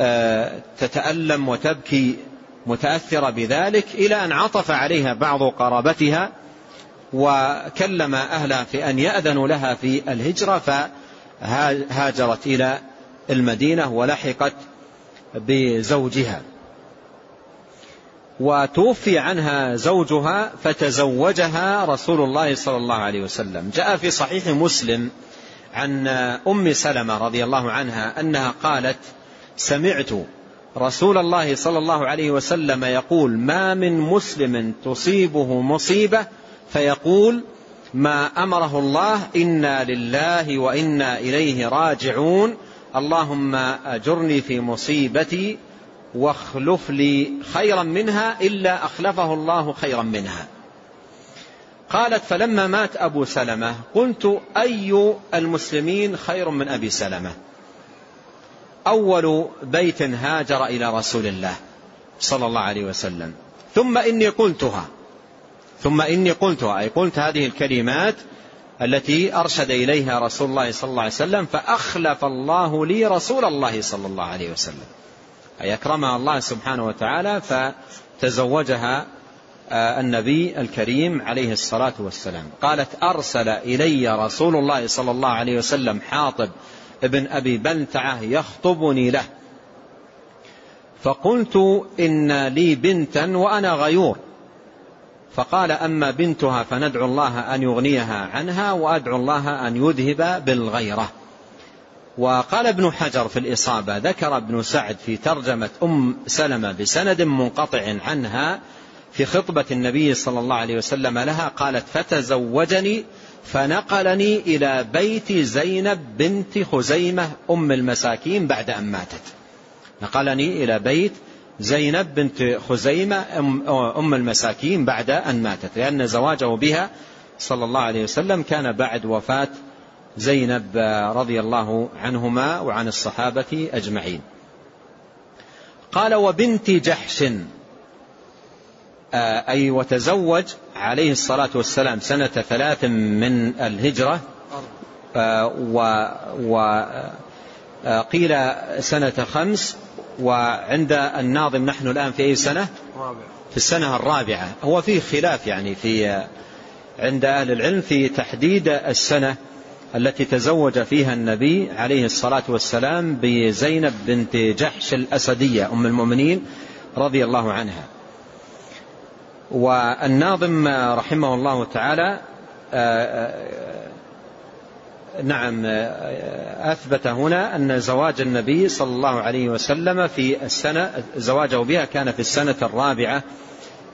آه، تتألم وتبكي متأثرة بذلك إلى أن عطف عليها بعض قرابتها وكلم أهلها في أن يأذنوا لها في الهجرة فهاجرت إلى المدينة ولحقت بزوجها. وتوفي عنها زوجها فتزوجها رسول الله صلى الله عليه وسلم. جاء في صحيح مسلم عن أم سلمة رضي الله عنها أنها قالت سمعت رسول الله صلى الله عليه وسلم يقول ما من مسلم تصيبه مصيبة فيقول ما أمره الله إنا لله وإنا إليه راجعون اللهم أجرني في مصيبتي واخلف لي خيرا منها إلا أخلفه الله خيرا منها. قالت فلما مات أبو سلمة قلت أي المسلمين خير من أبي سلمة؟ أول بيت هاجر إلى رسول الله صلى الله عليه وسلم. ثم إني قلتها. ثم إني قلتها. أي قلت هذه الكلمات التي أرشد إليها رسول الله صلى الله عليه وسلم فأخلف الله لي رسول الله صلى الله عليه وسلم. أي أكرمها الله سبحانه وتعالى فتزوجها آه، النبي الكريم عليه الصلاة والسلام. قالت أرسل إلي رسول الله صلى الله عليه وسلم حاطب ابن أبي بلتعة يخطبني له. فقلت إن لي بنتا وأنا غيور. فقال أما بنتها فندعو الله أن يغنيها عنها وأدعو الله أن يذهب بالغيرة. وقال ابن حجر في الإصابة ذكر ابن سعد في ترجمة أم سلمة بسند منقطع عنها في خطبة النبي صلى الله عليه وسلم لها قالت فتزوجني فنقلني إلى بيت زينب بنت خزيمة أم المساكين بعد أن ماتت. نقلني إلى بيت زينب بنت خزيمة أم المساكين بعد أن ماتت لأن زواجه بها صلى الله عليه وسلم كان بعد وفاة زينب رضي الله عنهما وعن الصحابة أجمعين. قال وبنت جحش. آه، أي وتزوج عليه الصلاة والسلام سنة ثلاث من الهجرة. آه، وقيل آه، سنة خمس وعند الناظم نحن الآن في أي سنة؟ في السنة الرابعة. هو فيه خلاف يعني في عند أهل العلم في تحديد السنة. التي تزوج فيها النبي عليه الصلاة والسلام بزينب بنت جحش الأسدية أم المؤمنين رضي الله عنها. والناظم رحمه الله تعالى آه، آه، نعم آه، أثبت هنا أن زواج النبي صلى الله عليه وسلم في السنة زواجه بها كان في السنة الرابعة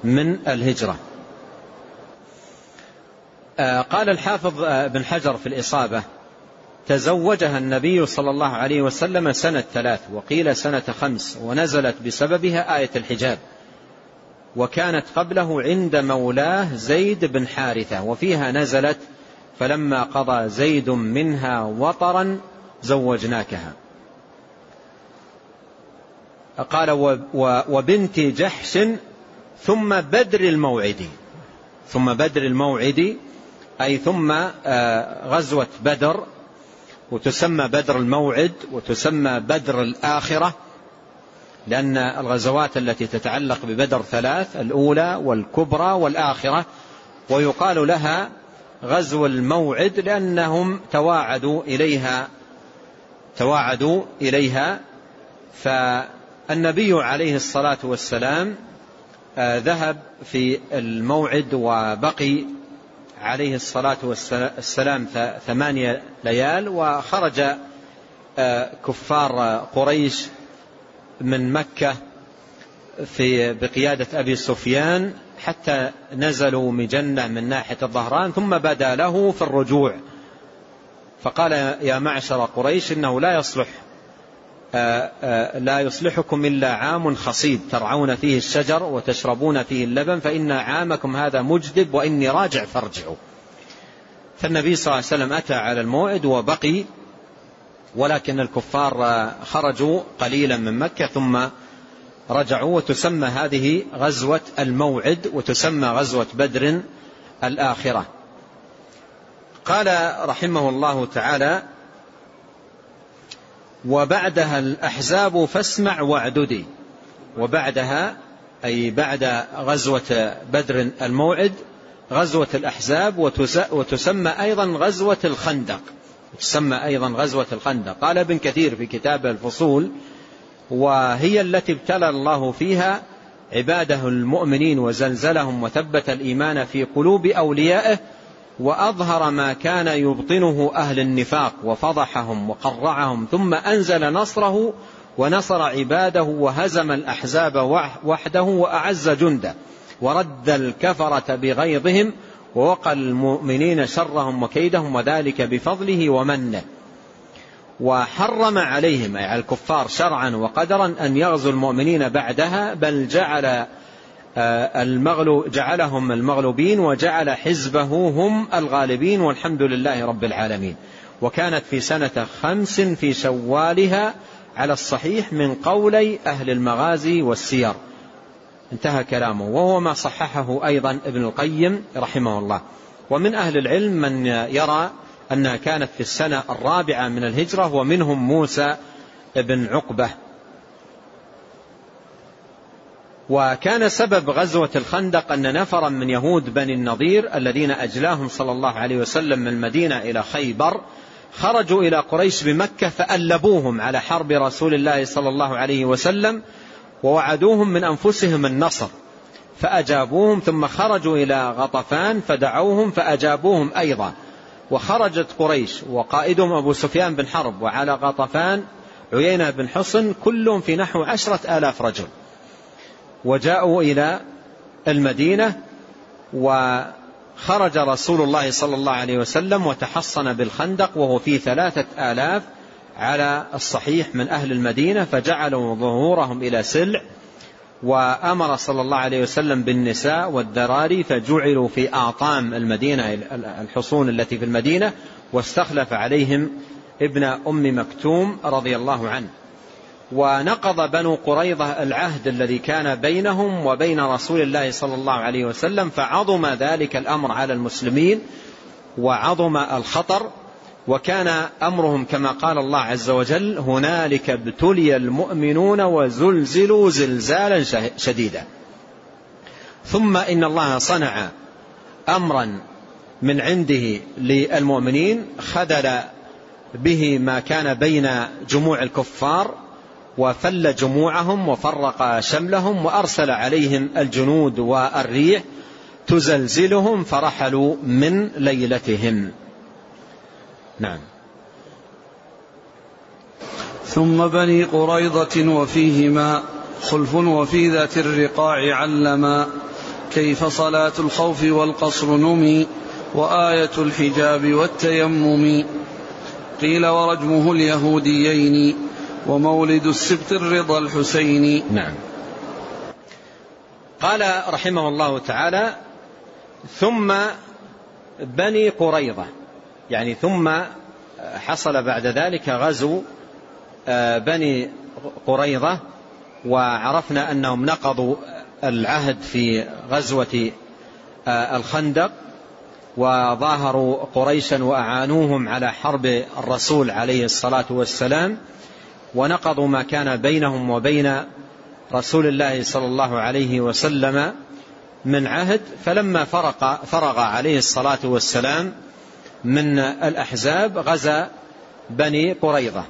من الهجرة. قال الحافظ بن حجر في الإصابة تزوجها النبي صلى الله عليه وسلم سنة ثلاث وقيل سنة خمس ونزلت بسببها آية الحجاب. وكانت قبله عند مولاه زيد بن حارثة وفيها نزلت فلما قضى زيد منها وطرا زوجناكها. قال وبنت جحش ثم بدر الموعد ثم بدر الموعد أي ثم آه، غزوة بدر وتسمى بدر الموعد وتسمى بدر الآخرة لأن الغزوات التي تتعلق ببدر ثلاث الأولى والكبرى والآخرة ويقال لها غزو الموعد لأنهم تواعدوا إليها تواعدوا إليها. فالنبي عليه الصلاة والسلام آه، ذهب في الموعد وبقي عليه الصلاة والسلام ثمانية ليال وخرج آه، كفار قريش من مكة في بقيادة أبي سفيان حتى نزلوا مجنة من ناحية الظهران ثم بدا له في الرجوع. فقال يا معشر قريش إنه لا يصلح لا يصلحكم إلا عام خصيب. ترعون فيه الشجر وتشربون فيه اللبن فإن عامكم هذا مجدب وإني راجع فارجعوا. فالنبي صلى الله عليه وسلم أتى على الموعد وبقي ولكن الكفار خرجوا قليلا من مكة ثم رجعوا. وتسمى هذه غزوة الموعد وتسمى غزوة بدر الآخرة. قال رحمه الله تعالى وبعدها الأحزاب فاسمع واعددي. وبعدها أي بعد غزوة بدر الموعد غزوة الأحزاب وتسمى أيضا غزوة الخندق. تسمى أيضا غزوة الخندق. قال ابن كثير في كتاب الفصول وهي التي ابتلى الله فيها عباده المؤمنين وزلزلهم وثبت الإيمان في قلوب أوليائه وأظهر ما كان يبطنه أهل النفاق وفضحهم وقرعهم ثم أنزل نصره ونصر عباده وهزم الأحزاب وحده وأعز جنده ورد الكفرة بغيظهم ووقى المؤمنين شرهم وكيدهم وذلك بفضله ومنه. وحرم عليهم أي على الكفار شرعا وقدرا أن يغزوا المؤمنين بعدها بل جعل المغلو جعلهم المغلوبين وجعل حزبه هم الغالبين والحمد لله رب العالمين. وكانت في سنة خمس في شوالها على الصحيح من قولي أهل المغازي والسير. انتهى كلامه. وهو ما صححه أيضا ابن القيم رحمه الله. ومن أهل العلم من يرى أنها كانت في السنة الرابعة من الهجرة ومنهم موسى بن عقبة. وكان سبب غزوة الخندق أن نفرا من يهود بني النضير الذين أجلاهم صلى الله عليه وسلم من المدينة إلى خيبر خرجوا إلى قريش بمكة فألبوهم على حرب رسول الله صلى الله عليه وسلم ووعدوهم من أنفسهم النصر فأجابوهم ثم خرجوا إلى غطفان فدعوهم فأجابوهم أيضا. وخرجت قريش وقائدهم أبو سفيان بن حرب وعلى غطفان عيينة بن حصن كلهم في نحو عشرة آلاف رجل. وجاءوا إلى المدينة وخرج رسول الله صلى الله عليه وسلم وتحصن بالخندق وهو في ثلاثة آلاف على الصحيح من أهل المدينة فجعلوا ظهورهم إلى سلع وأمر صلى الله عليه وسلم بالنساء والذراري فجعلوا في أعطام المدينة الحصون التي في المدينة واستخلف عليهم ابن أم مكتوم رضي الله عنه. ونقض بنو قريظة العهد الذي كان بينهم وبين رسول الله صلى الله عليه وسلم فعظم ذلك الأمر على المسلمين وعظم الخطر وكان أمرهم كما قال الله عز وجل هنالك ابتلي المؤمنون وزلزلوا زلزالا شديدا. ثم إن الله صنع أمرا من عنده للمؤمنين خذل به ما كان بين جموع الكفار وفل جموعهم وفرق شملهم وأرسل عليهم الجنود والريح تزلزلهم فرحلوا من ليلتهم. نعم. ثم بني قريضة وفيهما خلف وفي ذات الرقاع علما كيف صلاة الخوف والقصر نمي وآية الحجاب والتيمم. قيل ورجمه اليهوديين. ومولد السبت الرضا الحسيني نعم. قال رحمه الله تعالى ثم بني قريظة. يعني ثم حصل بعد ذلك غزو آه، بني قريظة وعرفنا أنهم نقضوا العهد في غزوة آه، الخندق وظاهروا قريشا وأعانوهم على حرب الرسول عليه الصلاة والسلام. ونقضوا ما كان بينهم وبين رسول الله صلى الله عليه وسلم من عهد فلما فرق فرغ عليه الصلاة والسلام من الأحزاب غزا بني قريظة.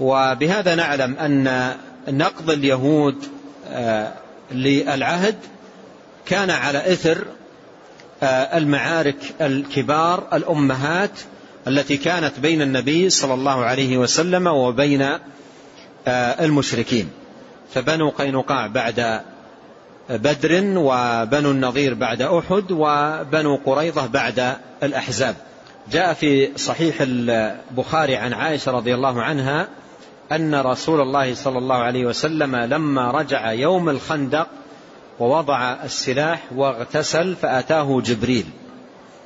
وبهذا نعلم أن نقض اليهود آه، للعهد كان على إثر آه، المعارك الكبار الأمهات التي كانت بين النبي صلى الله عليه وسلم وبين آه، المشركين. فبنو قينقاع بعد بدر وبنو النظير بعد أحد وبنو قريظة بعد الأحزاب. جاء في صحيح البخاري عن عائشة رضي الله عنها أن رسول الله صلى الله عليه وسلم لما رجع يوم الخندق ووضع السلاح واغتسل فأتاه جبريل.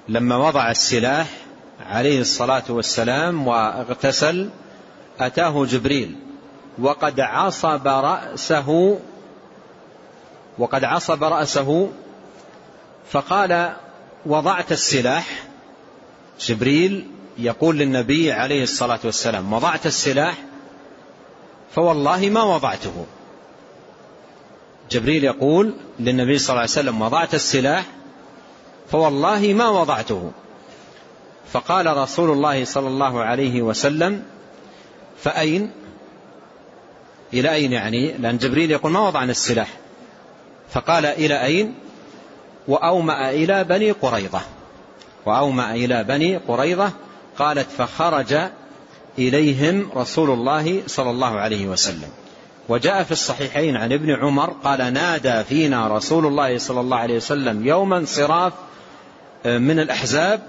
لما وضع السلاح عليه الصلاة والسلام واغتسل أتاه جبريل وقد عصب رأسه وقد عصب رأسه فقال وضعت السلاح؟ جبريل يقول للنبي عليه الصلاة والسلام وضعت السلاح؟ فوالله ما وضعته. جبريل يقول للنبي صلى الله عليه وسلم وضعت السلاح؟ فوالله ما وضعته. فقال رسول الله صلى الله عليه وسلم فأين؟ إلى أين يعني؟ لأن جبريل يقول ما وضعنا السلاح. فقال إلى أين؟ وأومأ إلى بني قريظة. وأومأ إلى بني قريظة قالت فخرج إليهم رسول الله صلى الله عليه وسلم. وجاء في الصحيحين عن ابن عمر قال نادى فينا رسول الله صلى الله عليه وسلم يوم انصراف آه، من الأحزاب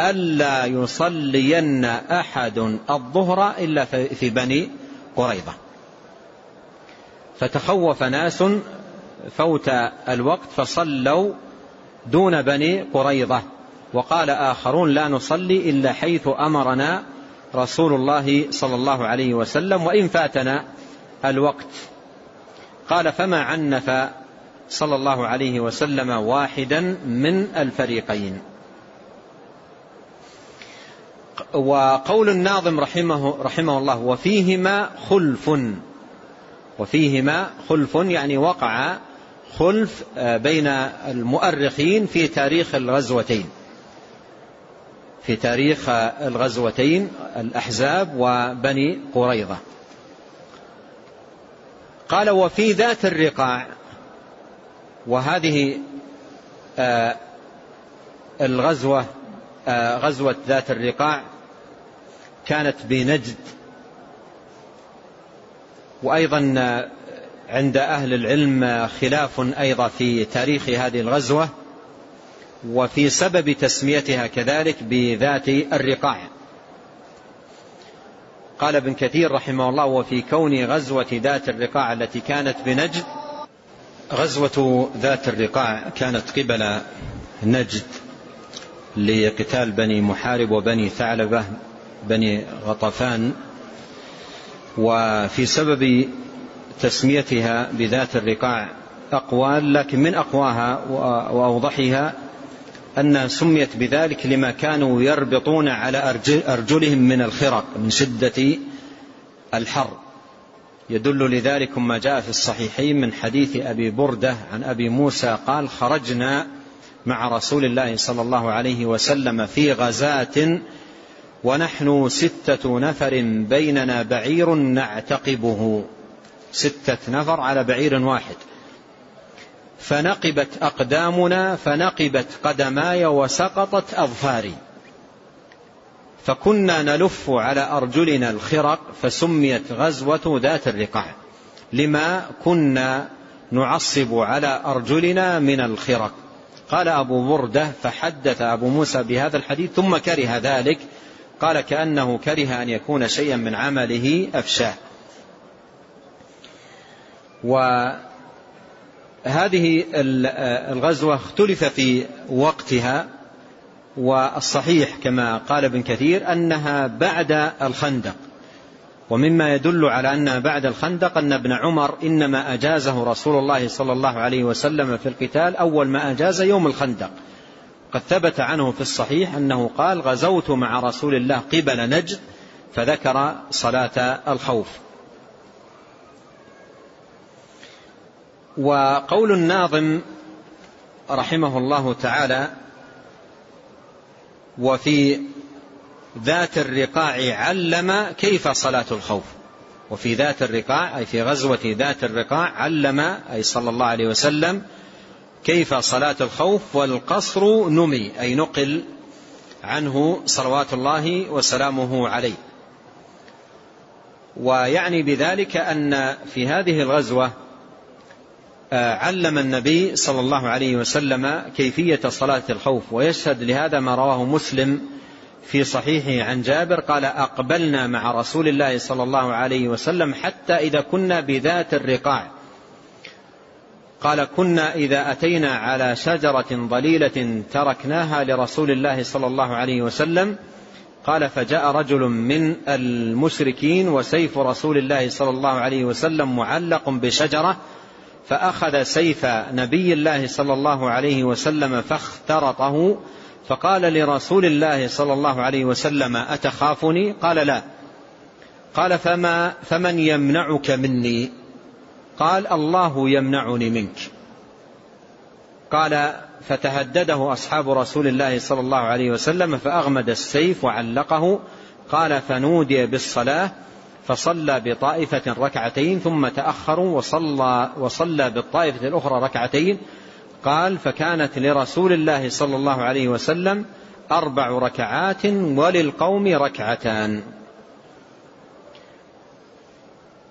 ألا يصلين أحد الظهر إلا في بني قريظة. فتخوف ناس فوت الوقت فصلوا دون بني قريظة. وقال آخرون لا نصلي إلا حيث أمرنا رسول الله صلى الله عليه وسلم وإن فاتنا الوقت. قال فما عنف صلى الله عليه وسلم واحدا من الفريقين. وقول الناظم رحمه, رحمه الله وفيهما خلف. وفيهما خلف يعني وقع خلف بين المؤرخين في تاريخ الغزوتين. في تاريخ الغزوتين الأحزاب وبني قريظة. قال وفي ذات الرقاع. وهذه آه، الغزوة آه، غزوة ذات الرقاع كانت بنجد. وأيضا عند أهل العلم خلاف أيضا في تاريخ هذه الغزوة وفي سبب تسميتها كذلك بذات الرقاع. قال ابن كثير رحمه الله وفي كون غزوة ذات الرقاع التي كانت بنجد غزوة ذات الرقاع كانت قبل نجد لقتال بني محارب وبني ثعلبة بني غطفان وفي سبب تسميتها بذات الرقاع أقوال لكن من أقواها وأوضحها أنها سميت بذلك لما كانوا يربطون على أرجلهم من الخرق من شدة الحر. يدل لذلك ما جاء في الصحيحين من حديث أبي بردة عن أبي موسى قال خرجنا مع رسول الله صلى الله عليه وسلم في غزاة ونحن ستة نفر بيننا بعير نعتقبه. ستة نفر على بعير واحد. فنقبت أقدامنا فنقبت قدماي وسقطت أظفاري. فكنا نلف على أرجلنا الخرق فسميت غزوة ذات الرقاع. لما كنا نعصب على أرجلنا من الخرق. قال أبو بردة فحدث أبو موسى بهذا الحديث ثم كره ذلك قال كأنه كره أن يكون شيئا من عمله أفشاه. هذه الغزوة اختلف في وقتها والصحيح كما قال ابن كثير أنها بعد الخندق. ومما يدل على أنها بعد الخندق أن ابن عمر إنما أجازه رسول الله صلى الله عليه وسلم في القتال أول ما أجاز يوم الخندق. قد ثبت عنه في الصحيح أنه قال غزوت مع رسول الله قبل نجد فذكر صلاة الخوف. وقول الناظم رحمه الله تعالى وفي ذات الرقاع علم كيف صلاة الخوف. وفي ذات الرقاع أي في غزوة ذات الرقاع علم أي صلى الله عليه وسلم كيف صلاة الخوف والقصر نمي أي نقل عنه صلوات الله وسلامه عليه. ويعني بذلك أن في هذه الغزوة آه، علم النبي صلى الله عليه وسلم كيفية صلاة الخوف ويشهد لهذا ما رواه مسلم في صحيحه عن جابر قال أقبلنا مع رسول الله صلى الله عليه وسلم حتى إذا كنا بذات الرقاع. قال كنا إذا أتينا على شجرة ضليلة تركناها لرسول الله صلى الله عليه وسلم. قال فجاء رجل من المشركين وسيف رسول الله صلى الله عليه وسلم معلق بشجرة فأخذ سيف نبي الله صلى الله عليه وسلم فاخترطه فقال لرسول الله صلى الله عليه وسلم أتخافني؟ قال لا. قال فما فمن يمنعك مني؟ قال الله يمنعني منك. قال فتهدده أصحاب رسول الله صلى الله عليه وسلم فأغمد السيف وعلقه. قال فنودي بالصلاة فصلى بطائفة ركعتين ثم تأخروا وصلى, وصلى بالطائفة الأخرى ركعتين. قال فكانت لرسول الله صلى الله عليه وسلم أربع ركعات وللقوم ركعتان.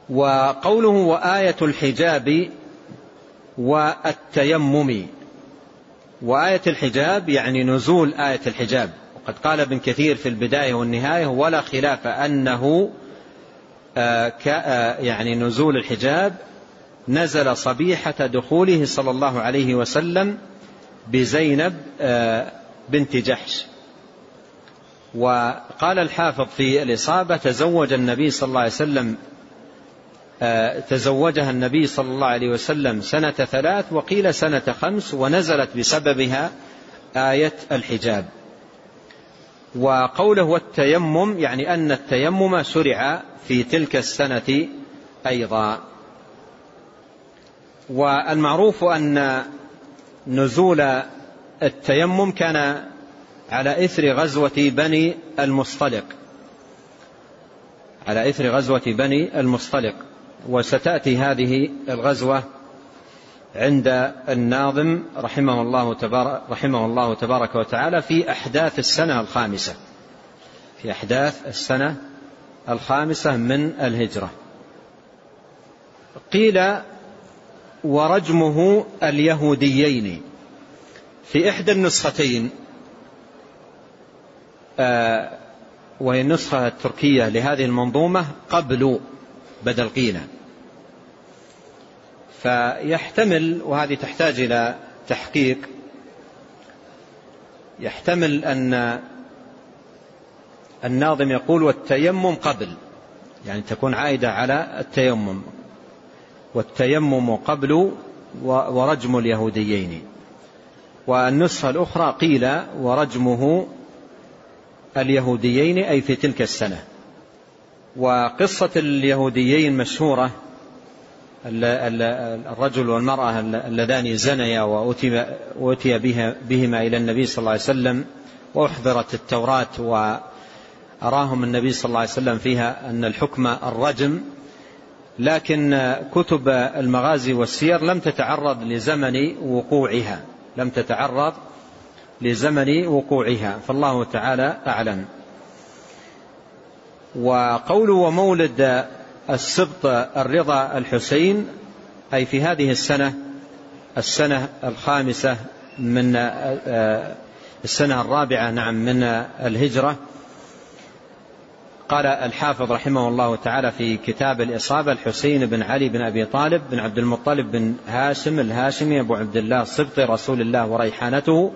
وقوله وآية الحجاب والتيمم. وآية الحجاب يعني نزول آية الحجاب. وقد قال ابن كثير في البداية والنهاية ولا خلاف أنه آه، آه، يعني نزول الحجاب نزل صبيحة دخوله صلى الله عليه وسلم بزينب آه، بنت جحش. وقال الحافظ في الإصابة تزوج النبي صلى الله عليه وسلم تزوجها النبي صلى الله عليه وسلم سنة ثلاث وقيل سنة خمس ونزلت بسببها آية الحجاب. وقوله والتيمم يعني أن التيمم شرع في تلك السنة أيضا. والمعروف أن نزول التيمم كان على إثر غزوة بني المصطلق. على إثر غزوة بني المصطلق. وستأتي هذه الغزوة عند الناظم رحمه الله تبارك, رحمه الله تبارك وتعالى في أحداث السنة الخامسة. في أحداث السنة الخامسة من الهجرة. قيل ورجمه اليهوديين. في إحدى النسختين آه، وهي النسخة التركية لهذه المنظومة قبل بدل قيل فيحتمل وهذه تحتاج إلى تحقيق يحتمل أن الناظم يقول والتيمم قبل يعني تكون عائدة على التيمم والتيمم قبل ورجم اليهوديين. والنسخة الأخرى قيل ورجمه اليهوديين أي في تلك السنة. وقصة اليهوديين مشهورة الرجل والمرأة اللذان زنيا وأتي بهما إلى النبي صلى الله عليه وسلم وأحضرت التوراة وأراهم النبي صلى الله عليه وسلم فيها أن الحكم الرجم. لكن كتب المغازي والسير لم تتعرض لزمن وقوعها لم تتعرض لزمن وقوعها. فالله تعالى أعلم. وقول ومولد السبط الرضا الحسين أي في هذه السنة السنة الخامسة من السنة الرابعة نعم من الهجرة. قال الحافظ رحمه الله تعالى في كتاب الإصابة الحسين بن علي بن أبي طالب بن عبد المطلب بن هاشم الهاشمي أبو عبد الله صبط رسول الله وريحانته.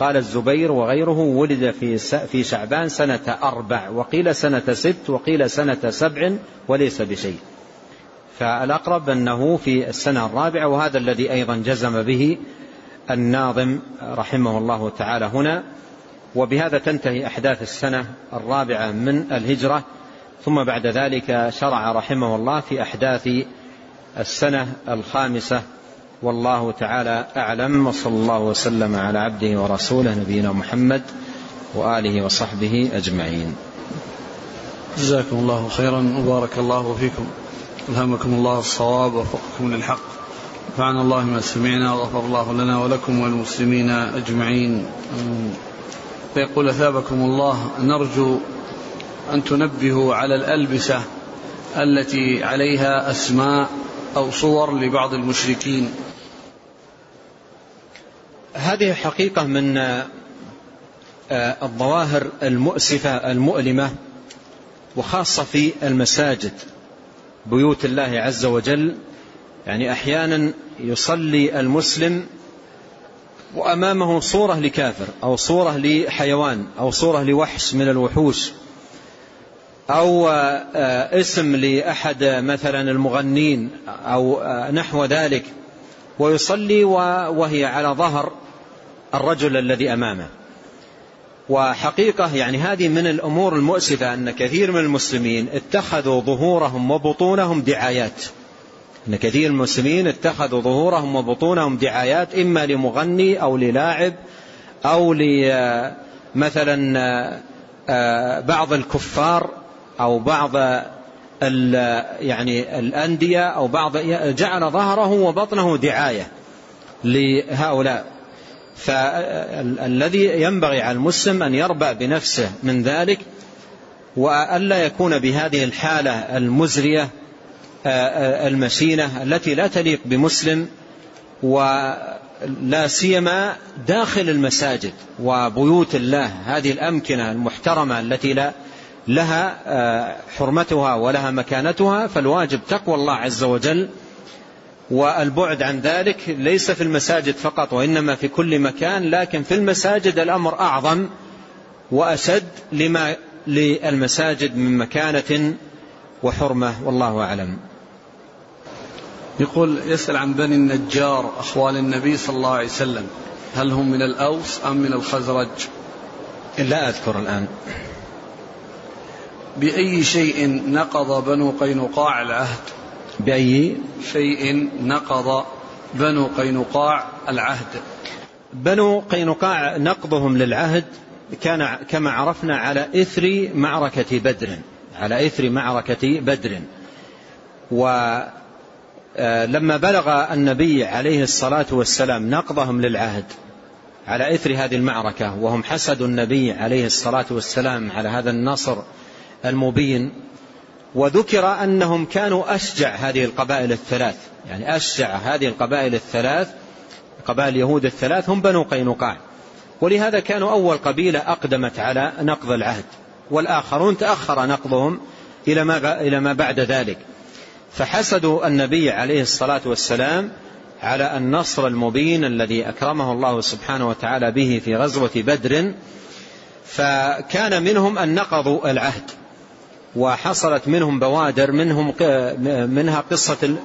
قال الزبير وغيره ولد في في شعبان سنة أربع وقيل سنة ست وقيل سنة سبع وليس بشيء. فالأقرب أنه في السنة الرابعة وهذا الذي أيضا جزم به الناظم رحمه الله تعالى هنا. وبهذا تنتهي أحداث السنة الرابعة من الهجرة. ثم بعد ذلك شرع رحمه الله في أحداث السنة الخامسة والله تعالى أعلم وصلى الله وسلم على عبده ورسوله نبينا محمد وآله وصحبه أجمعين. جزاكم الله خيرا وبارك الله فيكم. ألهمكم الله الصواب ووفقكم للحق. نفعنا الله ما سمعنا وغفر الله لنا ولكم والمسلمين أجمعين. فيقول أثابكم الله نرجو أن تنبهوا على الألبسة التي عليها أسماء أو صور لبعض المشركين. هذه حقيقة من آه، الظواهر المؤسفة المؤلمة وخاصة في المساجد بيوت الله عز وجل. يعني أحيانا يصلي المسلم وأمامه صورة لكافر أو صورة لحيوان أو صورة لوحش من الوحوش أو آه، اسم لأحد مثلا المغنين أو آه، نحو ذلك. ويصلي وهي على ظهر الرجل الذي أمامه. وحقيقة يعني هذه من الأمور المؤسفة أن كثير من المسلمين اتخذوا ظهورهم وبطونهم دعايات. أن كثير من المسلمين اتخذوا ظهورهم وبطونهم دعايات إما لمغني أو للاعب أو مثلا آه، بعض الكفار أو بعض يعني الأندية أو بعض جعل ظهره وبطنه دعاية لهؤلاء. فالذي ينبغي على المسلم أن يربأ بنفسه من ذلك وألا يكون بهذه الحالة المزرية المشينة التي لا تليق بمسلم ولا سيما داخل المساجد وبيوت الله هذه الأمكنة المحترمة التي لا لها حرمتها ولها مكانتها فالواجب تقوى الله عز وجل والبعد عن ذلك ليس في المساجد فقط وإنما في كل مكان لكن في المساجد الأمر أعظم وأشد لما للمساجد من مكانة وحرمة والله أعلم. يقول يسأل عن بني النجار أخوال النبي صلى الله عليه وسلم هل هم من الأوس أم من الخزرج؟ لا أذكر الآن. بأي شيء نقض بنو قينقاع العهد. بأي شيء نقض بنو قينقاع العهد. بنو قينقاع نقضهم للعهد كان كما عرفنا على إثر معركة بدر على إثر معركة بدر. ولما آه، بلغ النبي عليه الصلاة والسلام نقضهم للعهد على إثر هذه المعركة وهم حسدوا النبي عليه الصلاة والسلام على هذا النصر المبين وذكر أنهم كانوا أشجع هذه القبائل الثلاث. يعني أشجع هذه القبائل الثلاث قبائل اليهود الثلاث هم بنو قينقاع. ولهذا كانوا أول قبيلة أقدمت على نقض العهد والآخرون تأخر نقضهم إلى ما, إلى ما بعد ذلك. فحسدوا النبي عليه الصلاة والسلام على النصر المبين الذي أكرمه الله سبحانه وتعالى به في غزوة بدر. فكان منهم أن نقضوا العهد. وحصلت منهم بوادر منهم منها قصة